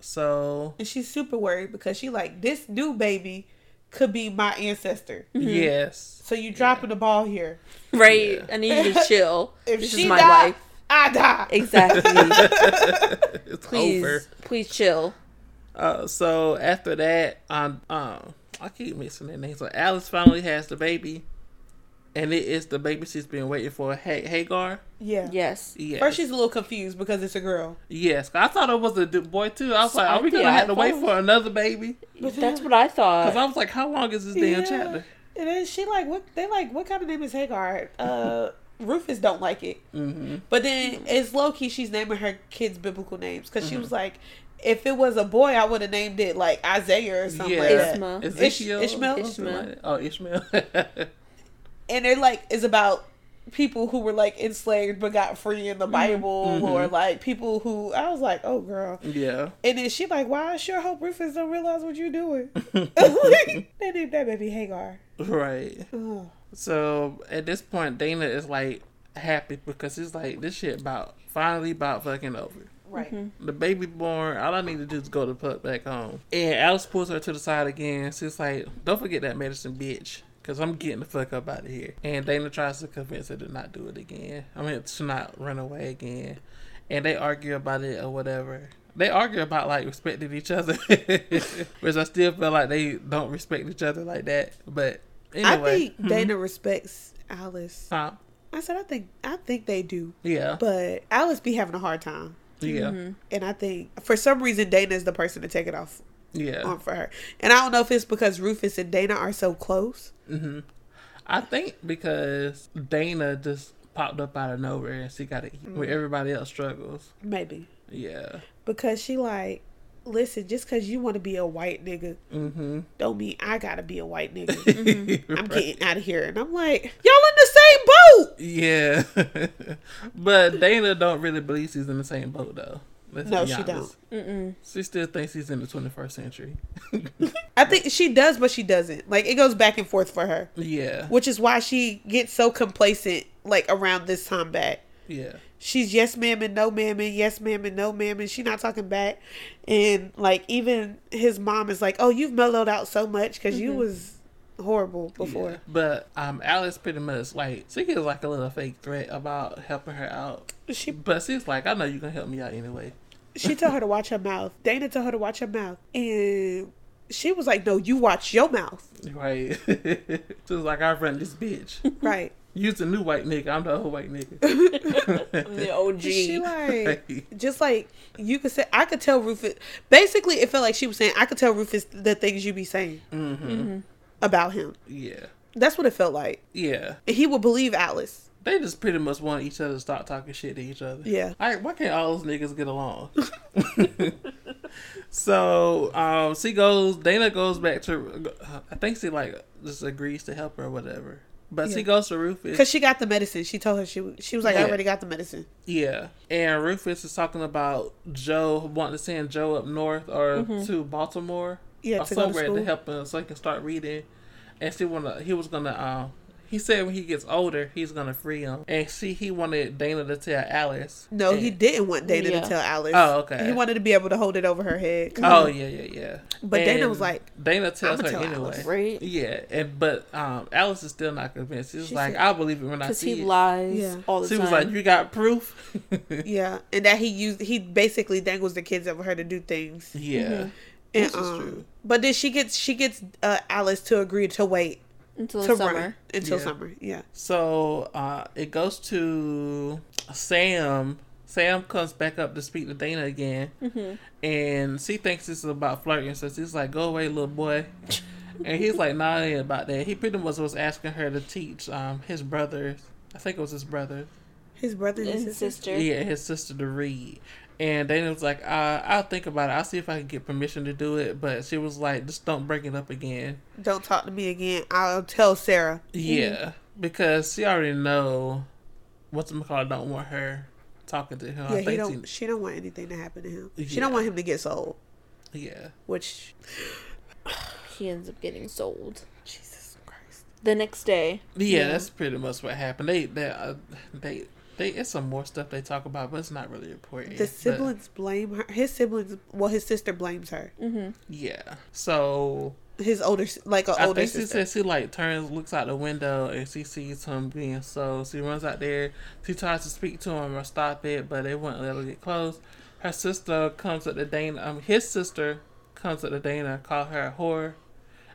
So And she's super worried because she like this new baby could be my ancestor. yes, So you dropping the ball here. Right. Yeah. I need you to chill. If this she is my die, life. I die. Exactly. it's please, over. please chill. Uh, so after that, um, um, I keep mixing their names. So Alice finally has the baby, and it is the baby she's been waiting for. Ha- Hagar. Yeah. Yes. Yes. First she's a little confused because it's a girl. Yes, I thought it was a d- boy too. I was like, I are we gonna I have to wait for another baby? That's what I thought. Because thought. I was like, how long is this damn Yeah. chapter? And then she like what they like what kind of name is Hagar? Uh Rufus don't like it. Mm-hmm. But then it's low key she's naming her kids biblical names because Mm-hmm. she was like, if it was a boy, I would have named it like Isaiah or something Yeah, like that. Isma. Ezekiel, Ishmael? Ishmael. Oh, Ishmael. And it like is about people who were like enslaved but got free in the Bible Mhm. or like people who I was like, oh girl. yeah. And then she like, wow, I sure hope Rufus don't realize what you're doing. they named that baby Hagar. Right. So at this point, Dana is like happy because it's like this shit about finally about fucking over. Right. The baby born. All I need to do is go to put back home. And Alice pulls her to the side again. She's like, "Don't forget that medicine, bitch." Cause I'm getting the fuck up out of here. And Dana tries to convince her to not do it again. I mean, to not run away again. And they argue about it or whatever. They argue about like respecting each other, which I still feel like they don't respect each other like that. But anyway, I think mhm. Dana respects Alice. Huh? I said I think I think they do. yeah, But Alice be having a hard time. yeah, Mm-hmm. And I think for some reason Dana is the person to take it off yeah. on for her. And I don't know if it's because Rufus and Dana are so close. hmm I think because Dana just popped up out of nowhere and she got to eat Mm. where everybody else struggles. Maybe. Yeah. Because she like, listen, just because you want to be a white nigga Mm-hmm. don't mean I gotta be a white nigga. Mm-hmm. I'm getting out of here. And I'm like, y'all in the same boat. Yeah. but Dana don't really believe she's in the same boat though. Let's No, she honest. Mm-mm. She still thinks he's in the 21st century. I think she does, but she doesn't. Like it goes back and forth for her, yeah. which is why she gets so complacent. Like around this time back, Yeah. she's yes ma'am and no ma'am and yes ma'am and no ma'am and she not talking back. And like even his mom is like, "Oh, you've mellowed out so much because you mm-hmm. was horrible before." Yeah. But um, Alice pretty much like she gives like a little fake threat about helping her out. She But she's like, I know you can help me out anyway. she told her to watch her mouth. Dana told her to watch her mouth, and she was like, "No, you watch your mouth." Right. she was like, I run this bitch. Right. You the new white nigga. I'm the old white nigga. I'm the OG. She like just like you could say I could tell Rufus basically it felt like she was saying I could tell Rufus the things you be saying mm-hmm. About him. Yeah. That's what it felt like. Yeah. And he would believe Alice. They just pretty much want each other to stop talking shit to each other. Yeah. All right, why can't all those niggas get along? so um, she goes. Dana goes back to. I think she like just agrees to help her or whatever. But Yeah. she goes to Rufus. Cuz she got the medicine. She told her she she was like I already got the medicine. Yeah, and Rufus is talking about Joe wanting to send Joe up north or to Baltimore Yeah, or to go to to, help him so he can start reading. And she wanna he was gonna um He said when he gets older, he's gonna free him. And see, he wanted Dana to tell Alice. No, he didn't want Dana Yeah. to tell Alice. Oh, okay. He wanted to be able to hold it over her head. Oh yeah, yeah, yeah. But Dana was like, Dana tells her tell anyway. Alice." Right. Yeah, and but um, Alice is still not convinced. She's She like, said- "I believe it when I see it. Because he it." lies Yeah. all the She time. was like, "You got proof?" Yeah, and that he used he basically dangles the kids over her to do things. yeah, And, this is um, true. But then she gets she gets uh, Alice to agree to wait until to the run summer. until Yeah. summer. Yeah, So uh, it goes to Sam. Sam comes back up to speak to Dana again, Mm-hmm. and she thinks this is about flirting. So she's like, "Go away, little boy." And he's like, "Nah, it ain't about that." He pretty much was asking her to teach um, his brothers. I think it was his brother. his brother and, And his sister. sister. Yeah, his sister to read. And Dana was like, uh, I'll think about it. I'll see if I can get permission to do it. But she was like, just don't bring it up again. Don't talk to me again. I'll tell Sarah. Yeah, because she already know what's call don't want her talking to him. Yeah, I he think don't. She don't want anything to happen to him. She don't want him to get sold. yeah. Which He ends up getting sold. Jesus Christ. The next day, yeah, Yeah. that's pretty much what happened. They, they, uh, they, they. It's some more stuff they talk about, but it's not really important. The But, siblings blame her. His siblings. Well, his sister blames her. mm-hmm. yeah. So His older, like an I older think she sister. said she like turns, looks out the window, and she sees him being so. She runs out there. She tries to speak to him or stop it, but they wouldn't let her get close. Her sister comes at the Dana. Um, his sister comes up to Dana, call her a whore,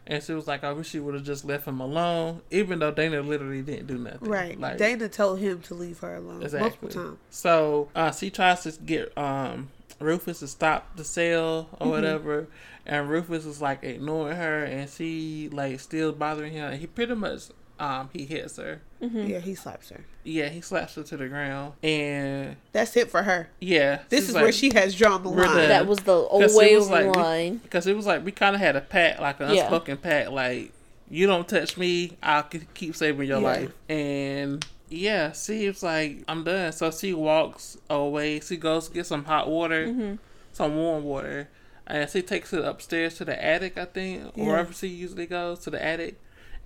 and she was like, "I wish she would have just left him alone," even though Dana literally didn't do nothing. Right. Like, Dana told him to leave her alone Exactly. multiple times. So uh, she tries to get um, Rufus to stop the sale or whatever, and Rufus is like ignoring her, and she like still bothering him. And he pretty much um, he hits her. Mm-hmm. Yeah, he slaps her. Yeah, he slaps her to the ground, and That's it for her. yeah, This is like- where she has drawn the line. done. that was the old 'Cause it way was over like the line. because it was like we kind of had a pact, like an Yeah. unspoken pact, like you don't touch me, I'll keep saving your Yeah. life. And yeah, she was like, I'm done. So she walks away. She goes get some hot water, Mm-hmm. some warm water, and she takes it upstairs to the attic, I think, Yeah. wherever she usually goes to the attic,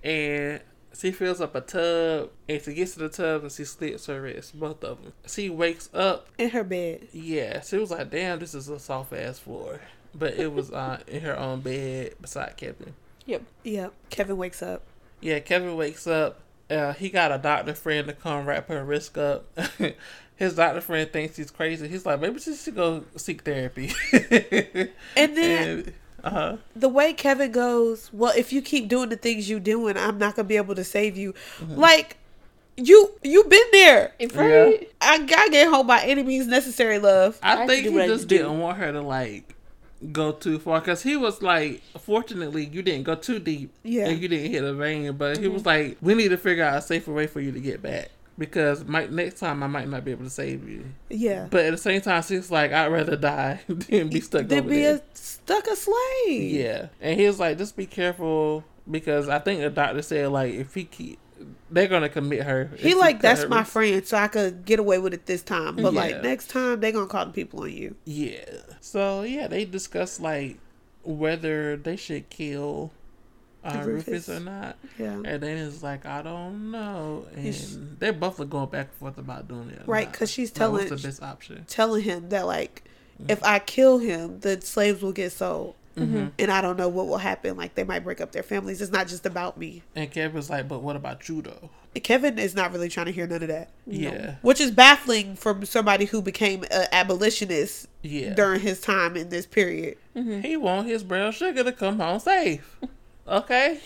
and. She fills up a tub and she gets to the tub and she slits her wrist, both of them. She wakes up in her bed. yeah, she was like, "Damn, this is a soft ass floor," but it was uh, in her own bed beside Kevin. Yep. Yep. Kevin wakes up. Yeah, Kevin wakes up. Uh, he got a doctor friend to come wrap her wrist up. His doctor friend thinks he's crazy. He's like, maybe she should go seek therapy. And then and, uh huh. the way Kevin goes, well, if you keep doing the things you're doing, I'm not gonna be able to save you. Mm-hmm. Like you, you been there. If Yeah. right, I gotta get home by any means necessary, love. I, I think he what just didn't want her to like go too far because he was like, fortunately, you didn't go too deep. Yeah. and you didn't hit a vein, but he Mm-hmm. was like, we need to figure out a safer way for you to get back because might next time I might not be able to save you. Yeah. But at the same time, she's like, I'd rather die than be stuck over be a stuck a slave. Yeah, and he was like, just be careful because I think the doctor said like if he keep, they're gonna commit her. He like that's my wrist." friend, so I could get away with it this time. But Yeah. like next time, they're gonna call the people on you. Yeah. So yeah, they discussed like whether they should kill uh, Rufus. Rufus or not. Yeah. And then it's like I don't know, He's- and they're both like going back and forth about doing it. Right, not. 'cause she's Like, what's telling- the best option. Telling him that like Mm-hmm. if I kill him, the slaves will get sold. Mm-hmm. And I don't know what will happen. Like they might break up their families. It's not just about me. And Kevin's like, but what about judo? Kevin is not really trying to hear none of that. Yeah, Which is baffling from somebody who became an abolitionist yeah. during his time in this period. He want his brown sugar to come home safe. Okay.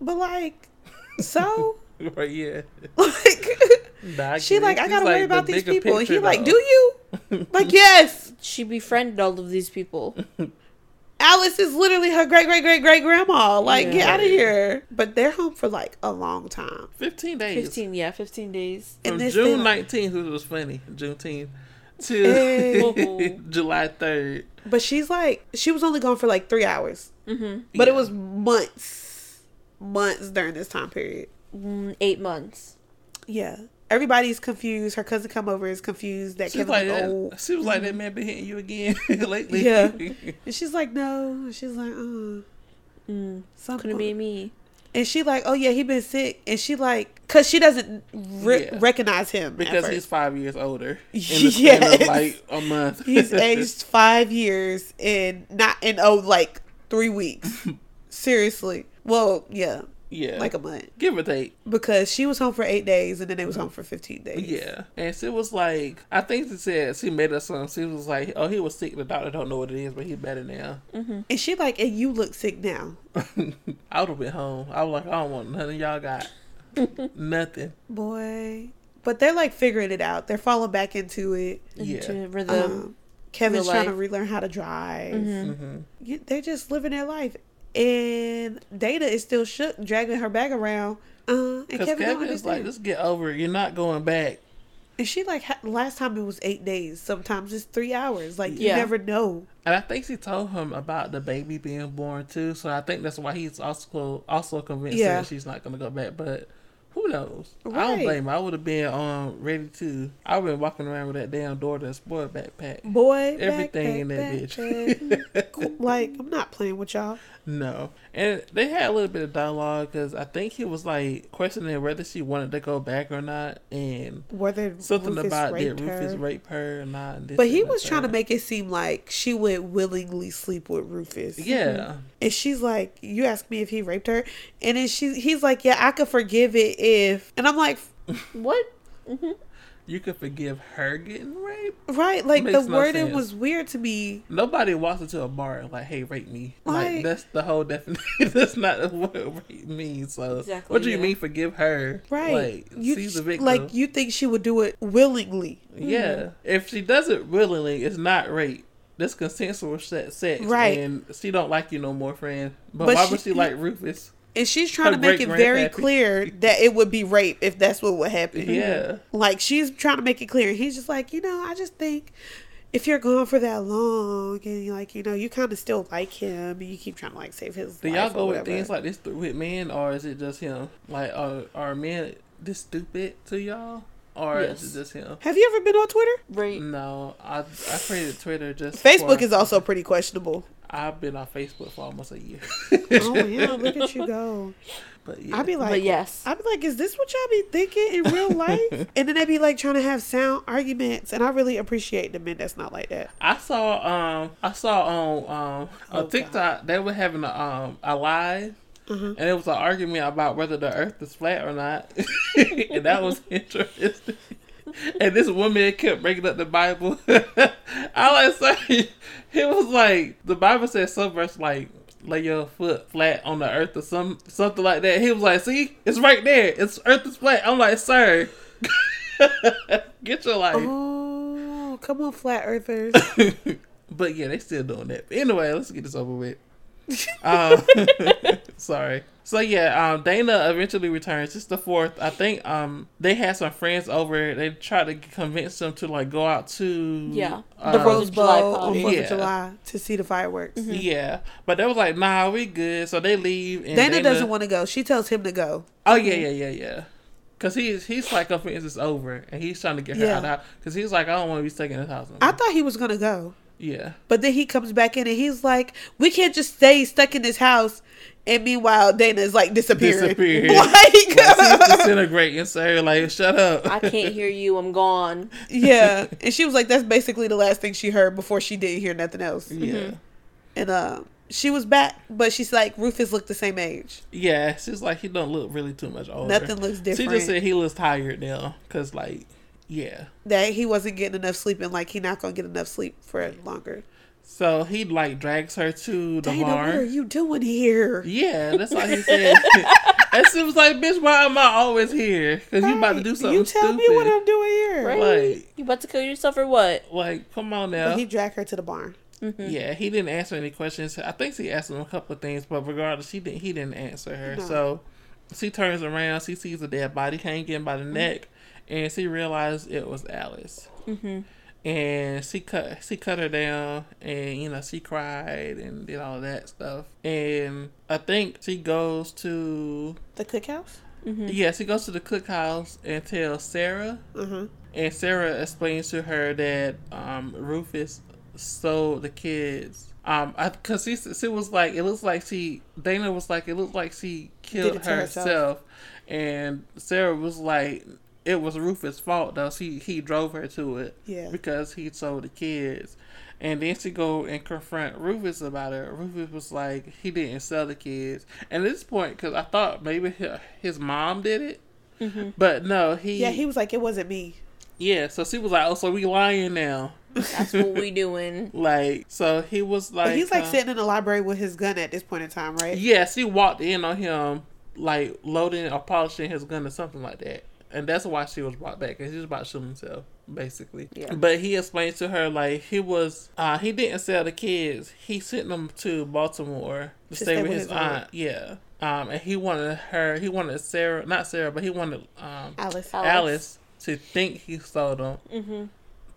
But like, so Right, yeah. like Nah, she like I gotta worry the about these people. And he picture, like, do you? like, yes. she befriended all of these people. Alice is literally her great great great great grandma. Like, get out of here. But they're home for like a long time. 15 days. Fifteen, yeah, fifteen days. And From this June thing- 19th, which was funny, Juneteenth, Hey. to July 3rd. But she's like, she was only gone for like three hours. Mm-hmm. But it was months, months during this time period. Mm, eight months. Yeah. Everybody's confused. Her cousin come over is confused that She's Kevin like, is that, old. she was like, that man been hitting you again lately. Yeah. And she's like, no. She's like, uh. Mm, Some couldn't be me. And she like, oh yeah, he been sick. And she like, Cause she doesn't re- Yeah. recognize him because he's five years older. In the span Yes. like a month. He's aged five years and not in oh like three weeks. Seriously. Well, yeah, yeah, like a month. give or take. Because she was home for eight days and then they was home for fifteen days. Yeah, and she was like, I think she said she made us some. She was like, "Oh, he was sick. The doctor don't know what it is, but he's better now." And she like, and you look sick now. I would have been home. I was like, I don't want nothing. Y'all got nothing. Boy. But they're like figuring it out. They're falling back into it. Yeah. Into rhythm. Um, Kevin's trying to relearn how to drive. hmm You- They're just living their life. And Dana is still shook, dragging her bag around. Uh, and Because Kevin, Kevin is like, understand. just get over it. You're not going back. And she like last time it was eight days. Sometimes it's three hours. Like you Yeah. never know. And I think she told him about the baby being born too. So I think that's why he's also also convinced Yeah. that she's not gonna go back. But who knows? I don't blame her. I would have been um ready to. I would been walking around with that damn daughter and spoiled backpack. Boy, Everything in that bitch. like I'm not playing with y'all. No, and they had a little bit of dialogue because I think he was like questioning whether she wanted to go back or not, and Whether something Rufus about did raped Rufus her. rape her or not. But he was trying to make it seem like she would willingly sleep with Rufus. Yeah, And she's like, "You asked me if he raped her," and then she, he's like, "Yeah, I could forgive it if." And I'm like, What? Mm-hmm. You could forgive her getting raped. "Right, like the no wording sense. was weird to me." Nobody walks into a bar and like, "Hey, rape me." Like, Like- that's the whole definition. that's not what rape means. So, Exactly, what do you yeah. mean forgive her? Right, Like, you she's the victim. like you think she would do it willingly, Yeah, mm-hmm. if she does it willingly, it's not rape. This consensual se- sex, Right. And she don't like you no more, friend. But, But why she- would she like Rufus? And she's trying to make it very clear that it would be rape if that's what would happen. Yeah, Like she's trying to make it clear. He's just like, you know, I just think if you're gone for that long and you like, you know, you kind of still like him and you keep trying to like save his life. do y'all go with things like this th- with men, or is it just him? Like, are are men this stupid to y'all, or Yes. is it just him? Have you ever been on Twitter? Right. No, I I created Twitter just. Facebook for- is also pretty questionable. I've been on Facebook for almost a year. Oh yeah, look at you go. But yeah, I'd be like, but yes. I'd be like, is this what y'all be thinking in real life? and then they'd be like trying to have sound arguments, and I really appreciate the men that's not like that. I saw um I saw on um Oh, on TikTok they were having a um a live Mhm. and it was an argument about whether the earth is flat or not. and that was interesting. And this woman kept bringing up the Bible. I like saying it was like the Bible says some verse like lay your foot flat on the earth or some something like that. He was like, "See, it's right there. It's earth is flat." I'm like, "Sir, get your life." Oh, come on, flat earthers. but yeah, they still doing that. But anyway, let's get this over with. um, sorry. So yeah, um, Dana eventually returns. It's the fourth. I think um they had some friends over. They tried to convince them to like go out to Yeah. uh, the Fourth Rose of July Bowl on. Fourth Yeah. of July to see the fireworks. Yeah, but they was like, "Nah, we good." So they leave. And Dana, doesn't want to go. She tells him to go. Oh yeah, yeah, yeah, yeah. Cause he's he's like convinced it's over, and he's trying to get her Yeah. out. of. Cause he's like, I don't want to be stuck in this house. no I thought he was gonna go, yeah, but then he comes back in and he's like, "We can't just stay stuck in this house." And meanwhile, Dana is like disappearing. Disappearing. Like, like, she's disintegrating. So like, shut up. I can't hear you. I'm gone. yeah. And she was like, "That's basically the last thing she heard before she didn't hear nothing else." yeah. And uh, she was back, but she's like, Rufus looked the same age. Yeah, she's like he don't look really too much older. Nothing looks different. She just said he looks tired now, cause like, yeah. that he wasn't getting enough sleep, and like he not gonna get enough sleep for longer. So he like drags her to the Dana, what are you doing here? Yeah, that's what he said. and she was like, "Bitch, why am I always here? Cause you about to do Right. something You tell stupid." me what I'm doing here. Right? Like- you about to kill yourself or what? Like, come on now. But he dragged her to the barn. Yeah, he didn't answer any questions. I think she asked him a couple of things, but regardless, she didn't. He didn't answer her. No. So she turns around. She sees a dead body hanging by the Mm-hmm. neck, and she realized it was Alice. Mm-hmm. And she cut. She cut her down, and you know she cried and did all that stuff. And I think she goes to The cookhouse. Mm-hmm. yeah, she goes to the cookhouse and tells Sarah, huh. and Sarah explains to her that um, Rufus sold the kids. Um, I because she, she was like, it looks like she Dana was like, it looked like she killed herself. herself, and Sarah was like, it was Rufus' fault though. She he drove her to it, Yeah. because he sold the kids. And then she go and confront Rufus about it. Rufus was like, he didn't sell the kids. And at this point, because I thought maybe his mom did it, but no, he Yeah, he was like, it wasn't me. yeah, so she was like, "Oh, so we lying now?" That's what we doing. like, so he was like, But he's like uh, sitting in the library with his gun at this point in time, right? Yeah, she walked in on him, like loading or polishing his gun or something like that, and that's why she was brought back. Cause he was about to shoot himself, basically. Yeah. But he explained to her like he was, uh, he didn't sell the kids. He sent them to Baltimore to, stay, with his, aunt. Yeah. Um, and he wanted her. He wanted Sarah, not Sarah, but he wanted um Alice. Alice. Alice to think he sold them Mm-hmm.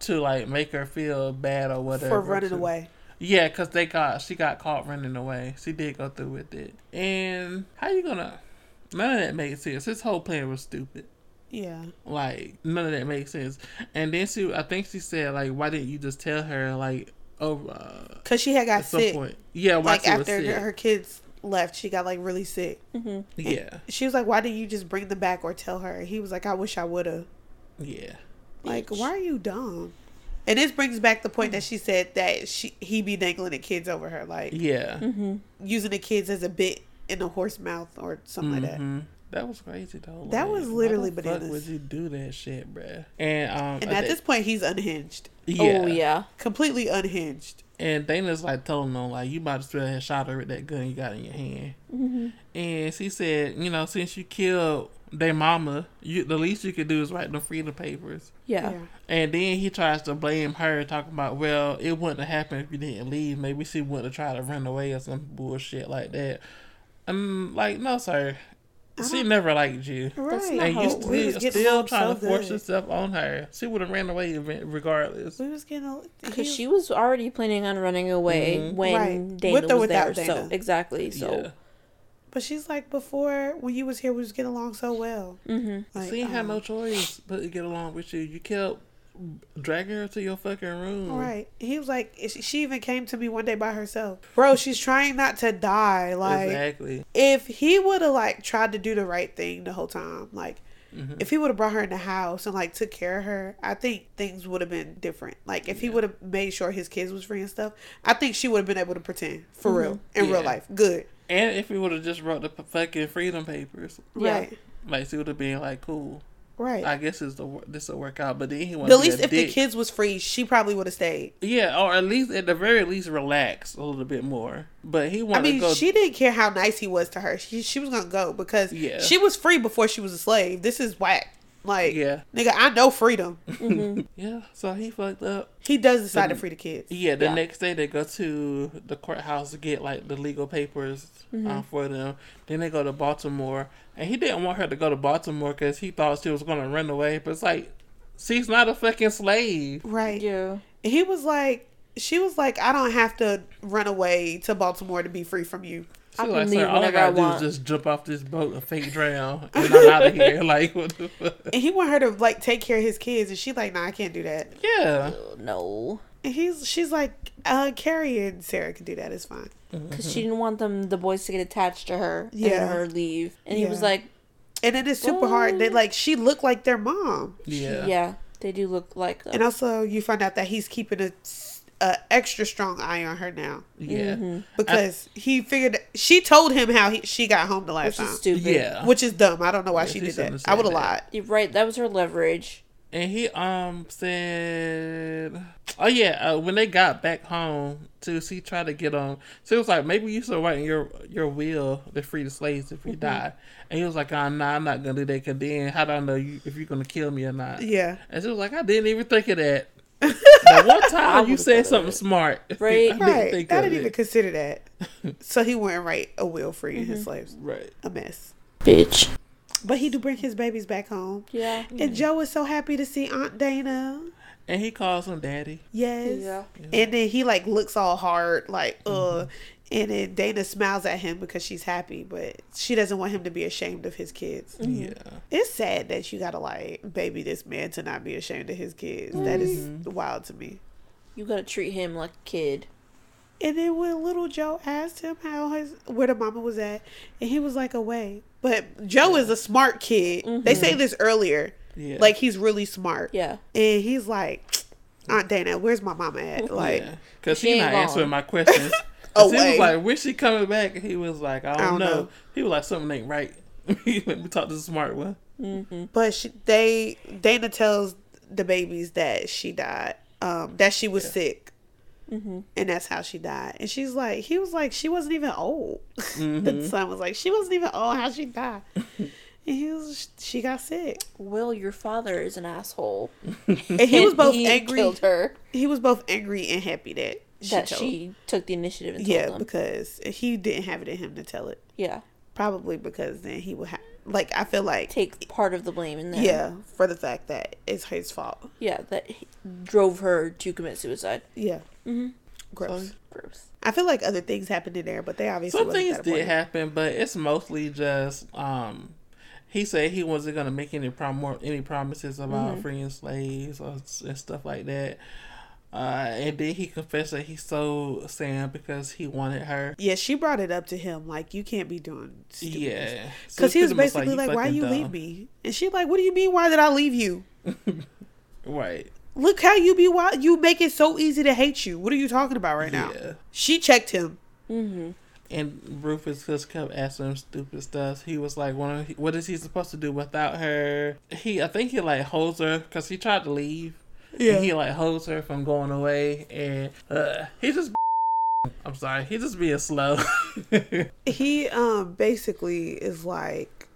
to like make her feel bad or whatever For running to- away. Yeah, cause they got she got caught running away. She did go through with it. And how you gonna? None of that makes sense. His whole plan was stupid. Yeah. Like none of that makes sense. And then she, I think she said like, why didn't you just tell her like, oh, uh, Because she had got at some sick. point? Yeah, while Like she was after sick. her kids left, she got like really sick. yeah, She was like, why didn't you just bring them back or tell her? He was like, I wish I would have. yeah, Like, why are you dumb? And this brings back the point that she said that she he be dangling the kids over her, like yeah. Mm-hmm. using the kids as a bit in a horse mouth or something like that. That was crazy though. That Like, was literally why the fuck bananas. would you do that shit, bruh? And um, And at this point, he's unhinged, Oh yeah. completely unhinged. And Dana's like telling them like you about to throw that shot her with that gun you got in your hand. Mm-hmm. And she said, you know, since you killed their mama, you the least you could do is write the freedom papers. Yeah. Yeah. And then he tries to blame her, talking about, well, it wouldn't have happened if you didn't leave. Maybe she wouldn't have tried to run away or some bullshit like that. I'm like, no, sir. She never liked you. Right. And you still, We still trying so to force good. yourself on her. She would have ran away regardless. We was getting Because he- she was already planning on running away Mhm. when Right. Dana With or was there. without So exactly. So yeah. But she's like, before when you was here, we was getting along so well. hmm Like, she had um, no choice but to get along with you. You kept dragging her to your fucking room. Right. He was like, she she even came to me one day by herself. Bro, she's trying not to die. Like, exactly. if he would have like tried to do the right thing the whole time, like, Mm-hmm. if he would have brought her in the house and like took care of her, I think things would have been different. Like, if he would have made sure his kids was free and stuff, I think she would have been able to pretend for real in real Mm-hmm. Yeah. life. Good. And if he would have just wrote the fucking freedom papers, Yeah. Right. like she would have been like, cool. Right. I guess it's the this will work out. But then he wanted At least if the kids was free, she probably would have stayed. yeah, or at least at the very least relax a little bit more. But he wanted I mean, to go. she didn't care how nice he was to her. She she was gonna go because Yeah. she was free before she was a slave. This is whack. Like, Yeah. nigga, I know freedom. yeah, so he fucked up. He does decide to free the kids. Yeah, the Yeah. next day they go to the courthouse to get like the legal papers Mm-hmm. uh, for them. Then they go to Baltimore, and he didn't want her to go to Baltimore because he thought she was gonna run away. But it's like she's not a fucking slave. Right. Yeah. He was like, she was like, I don't have to run away to Baltimore to be free from you. She's I like, can sir, leave all I gotta I do is just jump off this boat and fake drown, and I'm out of here. Like, what the fuck? And he want her to like take care of his kids, and she like, nah, I can't do that. Yeah, Oh, No. And he's, she's like, uh, Carrie and Sarah can do that. It's fine. Because she didn't want them, the boys, to get attached to her Yeah. then her leave. And he was like, And it is super hard. They like, she looked like their mom. yeah, yeah. they do look like them. And also, you find out that he's keeping a, a extra strong eye on her now yeah, Mm-hmm. because he figured she told him how he, she got home the last Which is time, stupid. yeah. which is dumb. I don't know why Yeah, she she did that. I would have lied. You're right. That was her leverage. And he um said, "Oh yeah, uh, when they got back home, too, she tried to get on. So it was like maybe you should write in your your will to free the slaves if we die." And he was like, "Oh nah, I'm not gonna do that. Cause then how do I know you if you're gonna kill me or not?" Yeah, And she was like, "I didn't even think of that." the one time you would've said something it. smart, Right. I didn't right. think I didn't it. even consider that. So he wouldn't write a will free Mm-hmm. his slaves. right. A mess. Bitch. But he do bring his babies back home. Yeah. And Joe is so happy to see Aunt Dana. And he calls him daddy. Yes. Yeah. And then he like looks all hard, like, uh Mm-hmm. and then Dana smiles at him because she's happy, but she doesn't want him to be ashamed of his kids. Yeah. It's sad that you gotta like baby this man to not be ashamed of his kids. That is Mm-hmm. wild to me. You gotta treat him like a kid. And then when little Joe asked him how his where the mama was at, and he was like away. But Joe is a smart kid. They say this earlier. Yeah. Like he's really smart. Yeah. And he's like, Aunt Dana, where's my mama at? Like because She he not gone. answering my questions. 'Cause he Away. was like, "When's she coming back?" And he was like, "I don't, don't know. know. He was like, "Something ain't right." we talked to the smart one. But she, they Dana tells the babies that she died, um, that she was sick, Mm-hmm. and that's how she died. And she's like, he was like, she wasn't even old. the mm-hmm. son was like, she wasn't even old. How she died? and he was, she got sick. Will, your father is an asshole. And he was both he angry. Killed her. He was both angry and happy that she that told. she took the initiative yeah, them. because he didn't have it in him to tell it. yeah. Probably because then he would have, like, I feel like, Take part of the blame in yeah, for the fact that it's his fault. Yeah, that he drove her to commit suicide. Yeah. Mm-hmm. Gross. Gross. I feel like other things happened in there, but they obviously Some things that did happen, but it's mostly just um. He said he wasn't gonna make any prom- any promises about Mm-hmm. freeing slaves or, and stuff like that. Uh, and then he confessed that he sold Sam because he wanted her. Yeah, she brought it up to him like you can't be doing stupid. Yeah, So Because he was it's pretty much basically like, "Why fucking you dumb." leave me?" And she like, "What do you mean? Why did I leave you? Right. Look how you be. Why you make it so easy to hate you? What are you talking about right now?" Yeah. She checked him. And Rufus just kept asking him stupid stuff. He was like, "What? What is he supposed to do without her?" He, I think he like holds her because he tried to leave. Yeah. And he like holds her from going away, and uh, he just. I'm sorry, he just being slow. He um basically is like,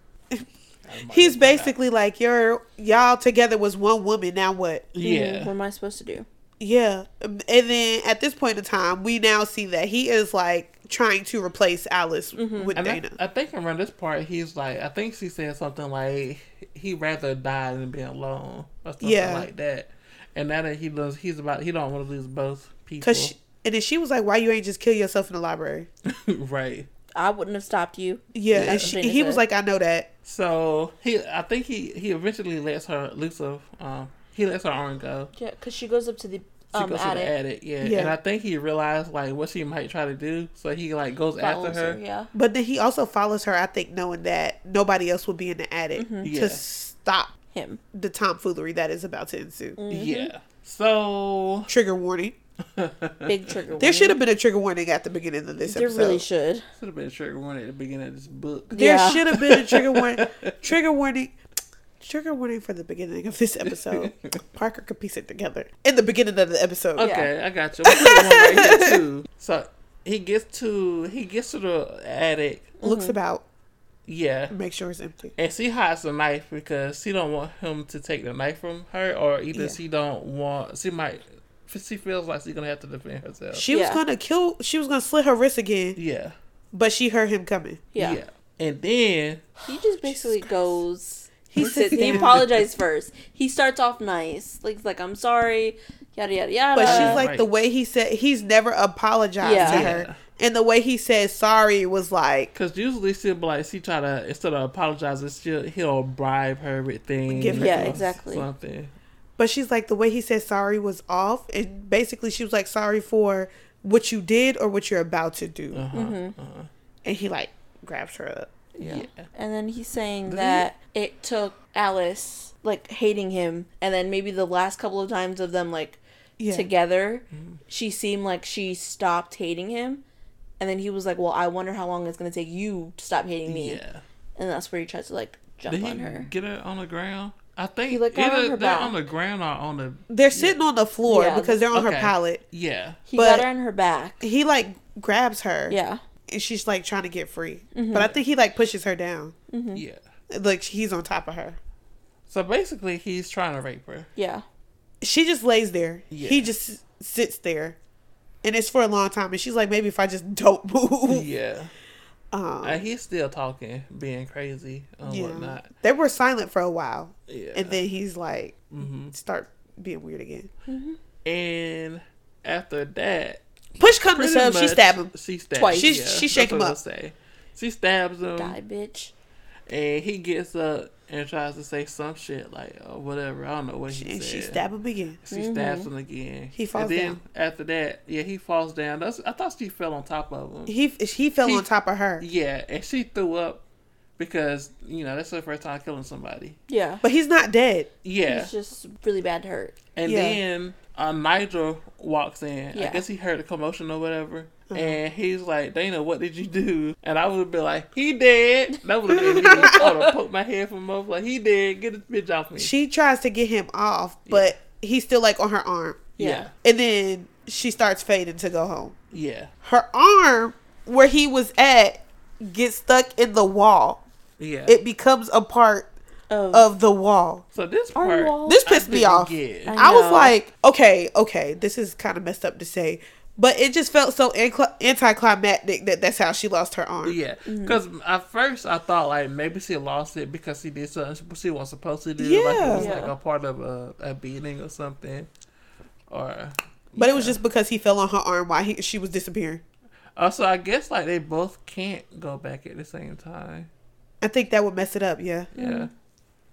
he's basically like, "You're y'all together was one woman. Now what?" Mm-hmm. yeah. What am I supposed to do? Yeah, um, and then at this point in time, we now see that he is like trying to replace Alice mm-hmm. with And I, Dana. I think around this part, he's like, I think she said something like, he'd rather die than be alone or something Yeah. like that. And now that he does, he's about, he don't want to lose both people. Cause she, and then she was like, "Why you ain't just kill yourself in the library?" right. I wouldn't have stopped you. Yeah, and she, he was like, "I know that." So he, I think he, he eventually lets her loose of, um, he lets her arm go. Yeah, because she goes up to the She um, goes to attic. the attic, yeah. Yeah. And I think he realized like what she might try to do, so he like goes after follows her. Yeah. But then he also follows her, I think, knowing that nobody else will be in the attic Yeah. to stop Him. the tomfoolery that is about to ensue. Yeah. So Trigger warning. Big trigger. There should have been a trigger warning at the beginning of this There episode. really should. should have been a trigger warning at the beginning of this book. There Yeah. should have been a trigger warning. trigger warning. Trigger warning for the beginning of this episode. Parker could piece it together in the beginning of the episode. Okay, I got you. I'm gonna put one right. So he gets to he gets to the attic. Looks mm-hmm. about. Yeah. Make sure it's empty. And she hides the knife because she don't want him to take the knife from her, or either Yeah. she don't want. She might. She feels like she's gonna have to defend herself. She was Yeah. gonna kill. She was gonna slit her wrist again, yeah. but she heard him coming. Yeah. And then He just basically goes. He He, sits sits, he apologized first. He starts off nice, like he's like I'm sorry, yada yada yada. But she's like right. the way he said he's never apologized Yeah. to her, and the way he said sorry was like Because usually she'll be like, she try to, instead of apologizing, she'll, he'll bribe her with things. Give her Yeah, exactly. Something. But she's like the way he said sorry was off, and basically she was like sorry for what you did or what you're about to do, Uh-huh. uh-huh. and he like grabs her up. Yeah. And then he's saying that it took Alice like hating him, and then maybe the last couple of times of them like Yeah, together, Mm-hmm. she seemed like she stopped hating him. And then he was like, "Well, I wonder how long it's gonna take you to stop hating me." Yeah. And that's where he tries to like jump Did he on her. get her on the ground? I think He, like, got either on her they're back. on the ground or on the they're sitting on the floor Yeah, because they're on her okay. pallet. yeah. He but- got her on her back. He like grabs her, Yeah. and she's like trying to get free, Mm-hmm. but I think he like pushes her down, Yeah. like he's on top of her. So basically, he's trying to rape her. Yeah. She just lays there. Yeah. He just sits there, and it's for a long time. And she's like, maybe if I just don't move. Yeah. Um, And he's still talking, being crazy and yeah. whatnot. They were silent for a while, Yeah. and then he's like, hmm start being weird again. And after that, Push come to shove, she much stab him. She stabs Twice. She- yeah, she shake him up. Say. She stabs him, Die, bitch. and he gets up and tries to say some shit like or whatever. I don't know what he And said. she stabbed him again. She stabs him again. He falls and then down. After that, yeah, he falls down. That's, I thought she fell on top of him. He he fell He- on top of her, Yeah, and she threw up because you know that's her first time killing somebody. Yeah. but he's not dead. Yeah, It's just really bad hurt. and Yeah. then uh, Nigel walks in. I guess he heard the commotion or whatever. Uh-huh. And he's like, Dana, what did you do? And I would have been like, he dead. That would have been me. I would have poked my head from over like, he dead. Get this bitch off me. She tries to get him off, but he's still like on her arm, yeah. and then she starts fading to go home. Yeah. Her arm, where he was at, gets stuck in the wall. Yeah. It becomes a part Of, of the wall. so this Our part. wall. This pissed me off. I I was like, okay, okay, this is kind of messed up to say, but it just felt so anti- anticlimactic that that's how she lost her arm. Yeah, Mm-hmm. because at first I thought like maybe she lost it because she did something she wasn't supposed to do. Like it was Yeah. like a part of a, a beating or something. Or But it was just because he fell on her arm while he, she was disappearing. Also, I guess like they both can't go back at the same time. I think that would mess it up. Yeah. Yeah,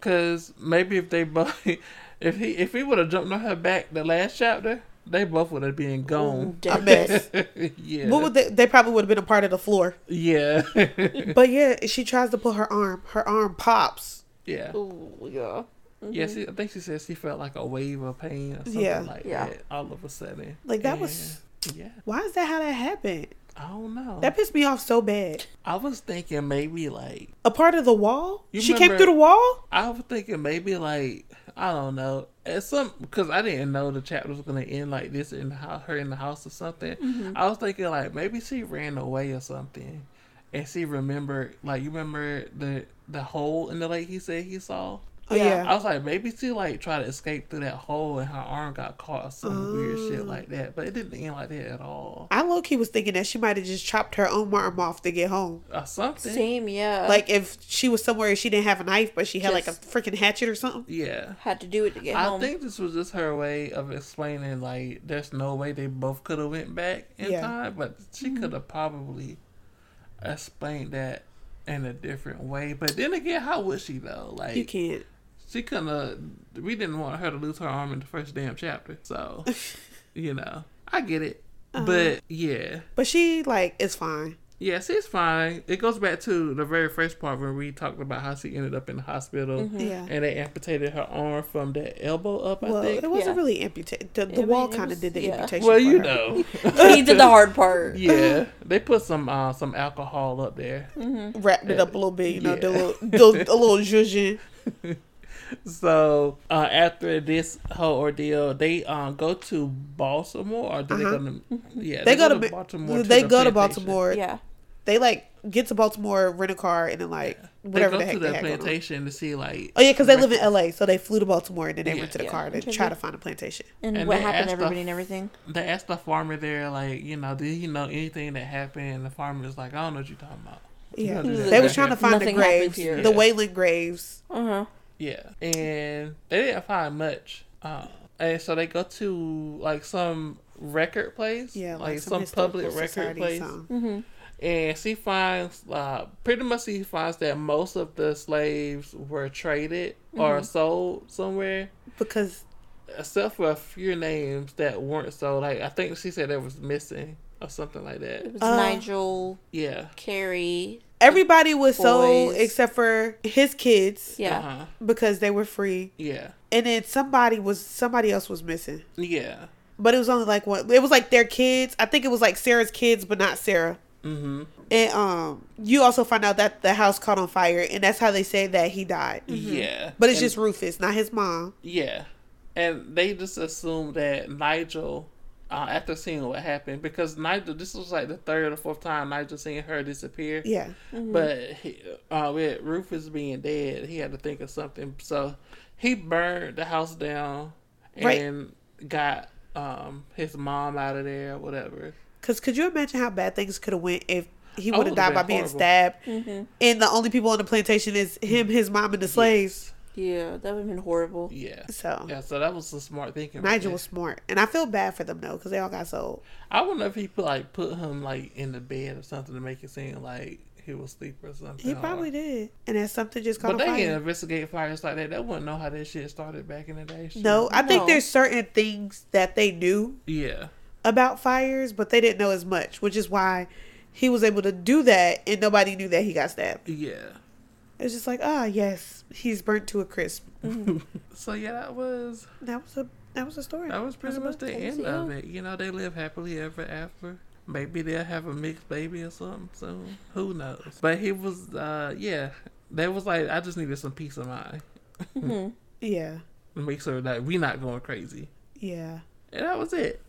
because maybe if they both, if he if he would have jumped on her back the last chapter, they both would have been gone. A mess. yeah, What would they, they probably would have been a part of the floor. yeah, But yeah, she tries to pull her arm. Her arm pops. yeah. Ooh, yeah. Yeah, mm-hmm. she, I think she said she felt like a wave of pain or something Yeah. like Yeah. that all of a sudden. Like, that And, was- Yeah, Why is that how that happened? I don't know. That pissed me off so bad. I was thinking maybe like A part of the wall? You she came through the wall? I was thinking maybe like I don't know at some because I didn't know the chapter was gonna end like this in the house, her in the house or something. Mm-hmm. I was thinking like maybe she ran away or something, and she remembered like you remember the the hole in the lake he said he saw. Oh, Yeah. yeah. I was like maybe she like tried to escape through that hole and her arm got caught or some weird Oh. shit like that, but it didn't end like that at all. I low key was thinking that she might have just chopped her own arm off to get home. Or something. Same, yeah. Like if she was somewhere and she didn't have a knife, but she had like a freaking hatchet or something. Yeah. had to do it to get I home. I think this was just her way of explaining like there's no way they both could have went back in Yeah. time, but she mm-hmm. could have probably explained that in a different way. But then again, how would she though? Like You can't. She couldn't. have We didn't want her to lose her arm in the first damn chapter, so you know I get it. Uh-huh. But yeah, But she like is fine. yes, it's fine. It goes back to the very first part where we talked about how she ended up in the hospital. Yeah. And they amputated her arm from the elbow up, I Well, think. it wasn't Yeah. really amputated. The, the wall kind of did the yeah. amputation. Well, you her. know. he did the hard part. yeah, they put some uh, some alcohol up there. wrapped it up a little bit. You know, Yeah. the little, the, a little zhuzhin. So uh, after this whole ordeal, they um go to Baltimore, or do they Uh-huh. go to? Yeah, They, go, to, Baltimore. They the go to. Baltimore. Yeah. They like get to Baltimore, rent a car, and then like They whatever go the heck to they the had going plantation to see like. Oh yeah, because they live in. L.A., so they flew to Baltimore and then they Yeah. rented a Yeah. car to try to find a plantation. And, And what happened to everybody the- and everything. They asked the farmer there, like, you know, did he know anything that happened? And the farmer was like, I don't know what you're talking about. Yeah, Nothing they that was trying to find the Nothing happened graves, the Yeah. Weylin graves. Uh huh. Yeah, and they didn't find much. Uh, and so they go to like some record place, Yeah, like, some some, public record place. Mm-hmm. and she finds uh, pretty much she finds that most of the slaves were traded or Mm-hmm. sold somewhere because except for a few names that weren't sold like i think she said that was missing or something like that. It that was Uh, Nigel, yeah Carrie. Everybody was sold Boys. except for his kids Yeah. uh-huh. because they were free, yeah and then somebody was somebody else was missing. yeah But it was only like one. It was like their kids. I think it was like Sarah's kids, but not Sarah. mm-hmm And um, you also find out that the house caught on fire, and that's how they say that he died. yeah But it's And- just Rufus, not his mom. yeah and they just assumed that nigel uh, after seeing what happened because nigel this was like the third or fourth time nigel seeing her disappear Yeah, But he, uh, with Rufus being dead, he had to think of something. So he burned the house down Right. and got um, his mom out of there, or whatever. because could you imagine how bad things could have went if he Oh, would have died by been being stabbed, Mm-hmm. and the only people on the plantation is him, his mom, and the slaves. Yeah, that would have been horrible. Yeah. So Yeah, so that was a smart thinking. right Nigel there. was smart, and I feel bad for them though because they all got sold. I wonder if he put like put him like in the bed or something to make it seem like he was asleep or something. He probably did, and then something just caught But on they can fire. investigate fires like that. They wouldn't know how that shit started back in the day. shit. No, I think there's certain things that they knew Yeah. about fires, but they didn't know as much, which is why he was able to do that, and nobody knew that he got stabbed. Yeah. It's just like, ah, yes, he's burnt to a crisp. So yeah, that was That was a that was a story. that was pretty That's much the end of it. You know, they live happily ever after. Maybe they'll have a mixed baby or something soon. Who knows? But he was, uh, yeah. that was like, I just needed some peace of mind Yeah, make sure that we not going crazy. yeah. And that was it.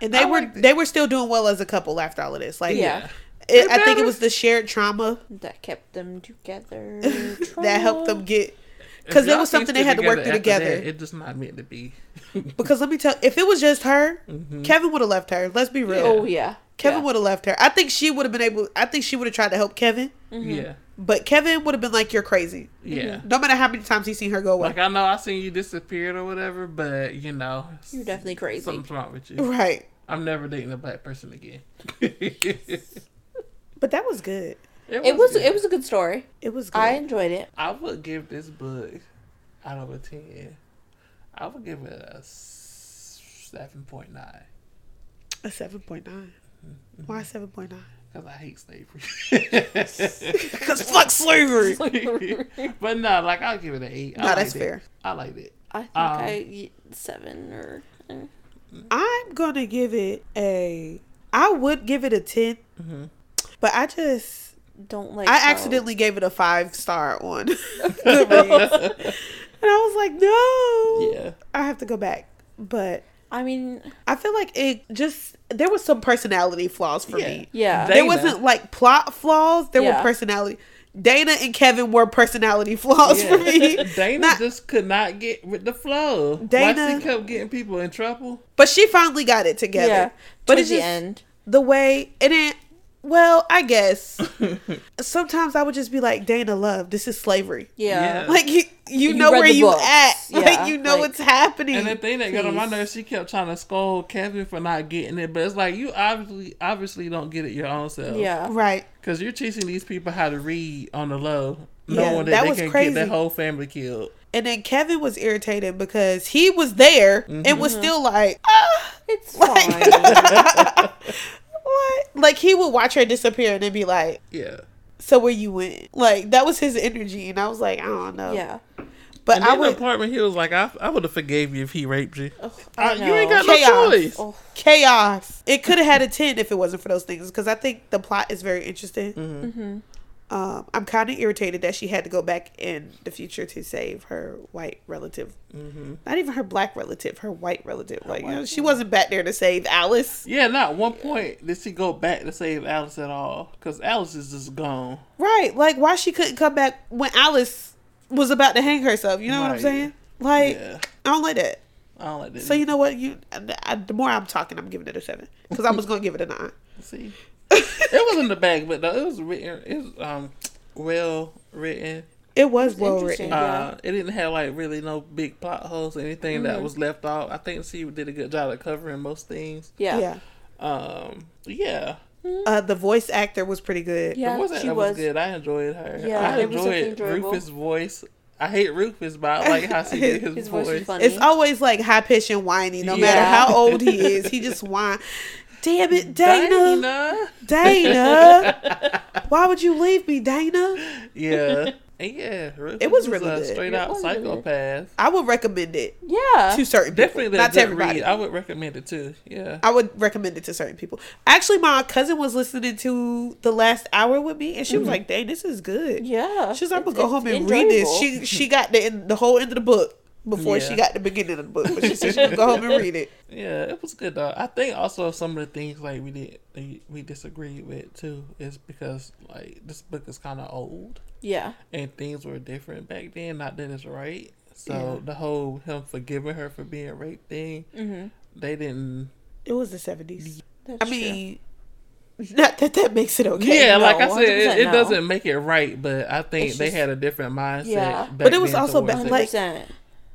And they I were they were still doing well as a couple after all of this. Like, Yeah. It, I think it was the shared trauma That kept them together. that helped them get. Because it was something they had to work through together. that, it just not meant to be. Because let me tell, if it was just her, Mhm. Kevin would have left her. Let's be real. Oh yeah. Kevin yeah. would have left her. I think she would have been able. I think she would have tried to help Kevin, Yeah. but Kevin would have been like, "You're crazy." Yeah. No matter how many times he's seen her go away. Like I know I seen you disappeared or whatever, but you know, You're definitely crazy. something's wrong with you. right. I'm never dating a black person again. But that was good. It was good. it was a good story. It was good. I enjoyed it. I would give this book out of a ten. I would give it a seven point nine a seven point nine. Why seven point nine? because I hate slavery. Because fuck slavery. but no, like I'll give it an eight. No, that's it. fair. I liked it. I think Um, I seven or eh. I'm gonna give it a. I would give it a 10 Mhm. But I just don't like. I how- accidentally gave it a five star on Goodreads, and I was like, no. Yeah. I have to go back, but I mean, I feel like it just there was some personality flaws for Yeah. me. yeah. They- There wasn't like plot flaws. There were personality. Dana and Kevin were personality flaws for me. Dana Not- just could not get with the flow. Dana- Dana she kept getting people in trouble. but she finally got it together. yeah. But Towards it's the just end. the way and it. Well, I guess sometimes I would just be like, Dana, love, this is slavery. Yeah. Yeah. Like you, you, You know where you books. at. Yeah, like you know like- what's happening. And the thing that got on my nerves, she kept trying to scold Kevin for not getting it, but it's like you obviously obviously don't get it your own self. Yeah. right. Because you're teaching these people how to read on the low, Yeah, knowing that, that they can crazy. get their whole family killed. And then Kevin was irritated because he was there and Mm-hmm. was still like, ah, It's Like- fine. what? Like he would watch her disappear and then be like, Yeah. so where you went? Like that was his energy, and I was like, I don't know. yeah. But and I in the would apartment, he was like, I, I would have forgave you if he raped you. Ugh, Uh, I you ain't know. got no Chaos. choice. Oh, chaos. It could have had a ten if it wasn't for those things, because I think the plot is very interesting. Mm-hmm. Um, I'm kind of irritated that she had to go back in the future to save her white relative. Mm-hmm. Not even her black relative, her white relative. Like you know, she wasn't back there to save Alice. Yeah, not one point did she go back to save Alice at all. Because Alice is just gone. Right. Like why she couldn't come back when Alice was about to hang herself. You know what I'm saying? Like Yeah. I don't like that. I don't like that. So you know what? You I, the more I'm talking, I'm giving it a seven because I was gonna give it a nine. See, it was in the bag, but though it was written. It was um well written. It was well interesting. written. Yeah. Uh, it didn't have like really no big plot holes or anything that was left off. I think she did a good job of covering most things. yeah. Yeah. Um, yeah, Uh, the voice actor was pretty good. Yeah, the voice she actor was, was. good. I enjoyed her. Yeah, I it was definitely enjoyed enjoyable. Rufus' voice. I hate Rufus, but I like how she did his, His voice. voice funny. It's always like high pitched and whiny, no matter how old he is. He just whine. Damn it, Dana. Dana. Dana. Why would you leave me, Dana? Yeah. Yeah, Rufus It was really a good. straight It out was really good. psychopath. I would recommend it yeah. to certain people. Definitely not to everybody. read. I would recommend it too. Yeah. I would recommend it to certain people. Actually, my cousin was listening to the last hour with me, and she was mm-hmm. like, "Dang, this is good." Yeah. She's like, "I'm gonna go home it's and read this." She she got the the whole end of the book before she Yeah. got the beginning of the book, but she said she gonna go home and read it. Yeah, it was good though. I think also some of the things like we did we disagreed with too is because like this book is kind of old Yeah. and things were different back then. Not that it's right. So Yeah. the whole him forgiving her for being raped thing, Mm-hmm. they didn't. It was the seventies. That's I mean, not that that makes it okay. yeah, no, like I said, it, it no. doesn't make it right, but I think It's they had a different mindset. Yeah. back But it was also towards back, like- 100%.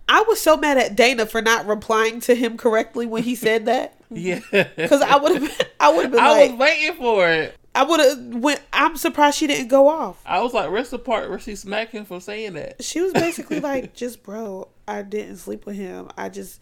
I was so mad at Dana for not replying to him correctly when he said that. yeah, Because I would have, I would have been I like, was waiting for it. I would have went. I'm surprised she didn't go off. I was like, rest the part where she smacked him for saying that? She was basically like, just bro, I didn't sleep with him. I just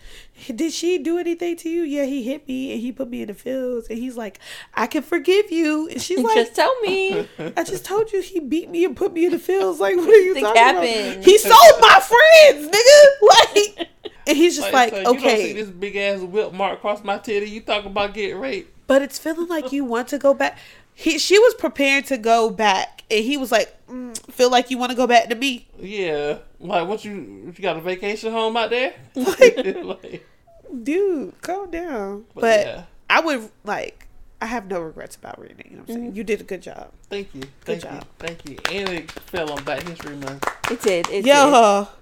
did she do anything to you? Yeah, he hit me and he put me in the fields. And he's like, I can forgive you. And she's like, Just tell me. I just told you he beat me and put me in the fields. Like, what are you Think talking happened. about? He sold my friends, nigga. Like, and he's just like, so you don't see okay, this big ass whip mark across my titty. You talk about getting raped. but it's feeling like you want to go back. He, she was prepared to go back, and he was like, mm, feel like you want to go back to me. Yeah, like what you you got a vacation home out there? like, dude, calm down. But, But, yeah. I would like. I have no regrets about reading. You know what I'm saying? Mm-hmm. You did a good job. thank you, thank you, job. thank you. And it fell on Black History Month. It did. It did. Yeah.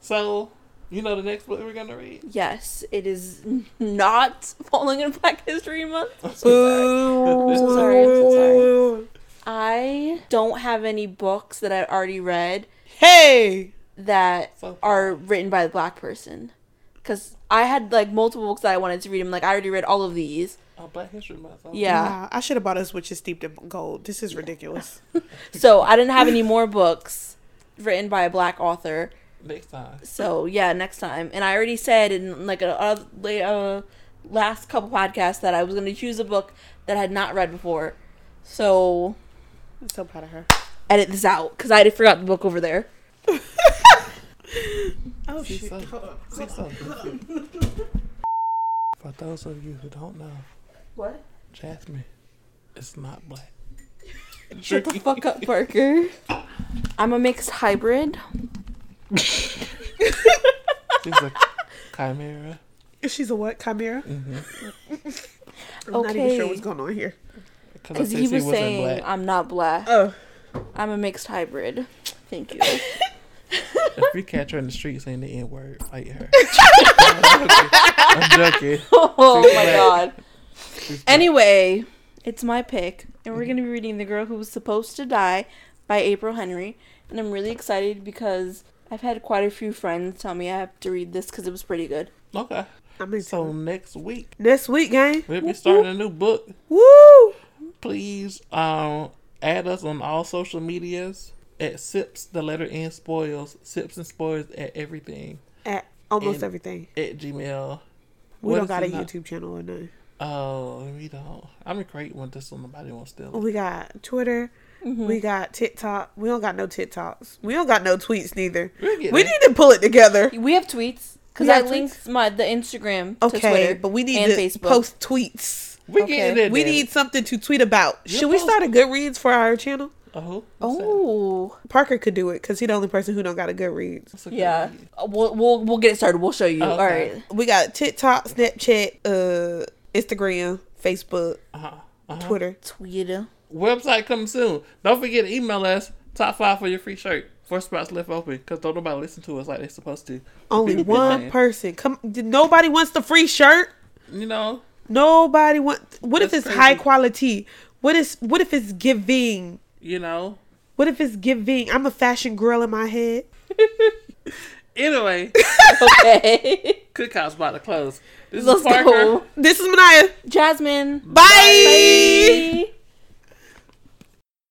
So you know the next book we're gonna read. Yes, it is not falling in Black History Month. Boo. so sorry, I'm so I don't have any books that I've already read Hey. that So- are written by a black person. Because I had like multiple books that I wanted to read. I'm like, I already read all of these. Oh, Black History Month. Okay. Yeah. Wow, I should have bought us which is steeped in gold. This is ridiculous. So I didn't have any more books written by a black author. Next time. So yeah, next time. And I already said in like a, a, uh last couple podcasts that I was going to choose a book that I had not read before. So I'm so proud of her. edit this out because I forgot the book over there. Oh See shit. some- Hold on. see something. For those of you who don't know, What? Jazmine is not black. Shut the fuck up, Parker. I'm a mixed hybrid. She's a chimera. She's a what? Chimera? Mm-hmm. I'm not even sure Okay. what's going on here. Because he was saying I'm not black. Oh. I'm a mixed hybrid. Thank you. If we catch her in the street saying the N word, fight her. I'm joking. oh She's my black. god. She's black. Anyway, it's my pick, and we're gonna be reading "The Girl Who Was Supposed to Die" by April Henry, and I'm really excited because I've had quite a few friends tell me I have to read this because it was pretty good. Okay. I'm into So next week Next week, gang. we'll be starting a new book. Woo! Please um add us on all social medias at sips the letter N spoils sips and spoils at everything At almost And- everything. at Gmail. We What don't got a not- YouTube channel or nothing. Oh, we don't. I'm gonna create one just so nobody won't steal it. We got Twitter. We got TikTok. We don't got no TikToks. We don't got no tweets neither. We'll get We there. need to pull it together. We have tweets because I have tweets? linked my the Instagram to Okay, Twitter but we need and to Facebook. post tweets. We Okay. getting there. We Daddy. need something to tweet about. You're Should we start a Goodreads for our channel? Oh. Oh, Parker could do it because he's the only person who don't got a Goodreads. That's a good yeah. idea. We'll we'll we'll get it started. We'll show you. Okay. All right. We got TikTok, Snapchat, uh, Instagram, Facebook, Uh-huh. Uh-huh. Twitter. Twitter. Website coming soon. Don't forget to email us. Top five for your free shirt. Four spots left open because don't nobody listen to us like they're supposed to. Only one person. Come. Nobody wants the free shirt. You know, Nobody want. What if it's crazy. high quality? What is? What if it's giving? you know. What if it's giving? I'm a fashion girl in my head. Anyway, Okay. Cookhouse about to close. This Let's is Parker. go. This is Maniah. Jazmine. Bye. Bye.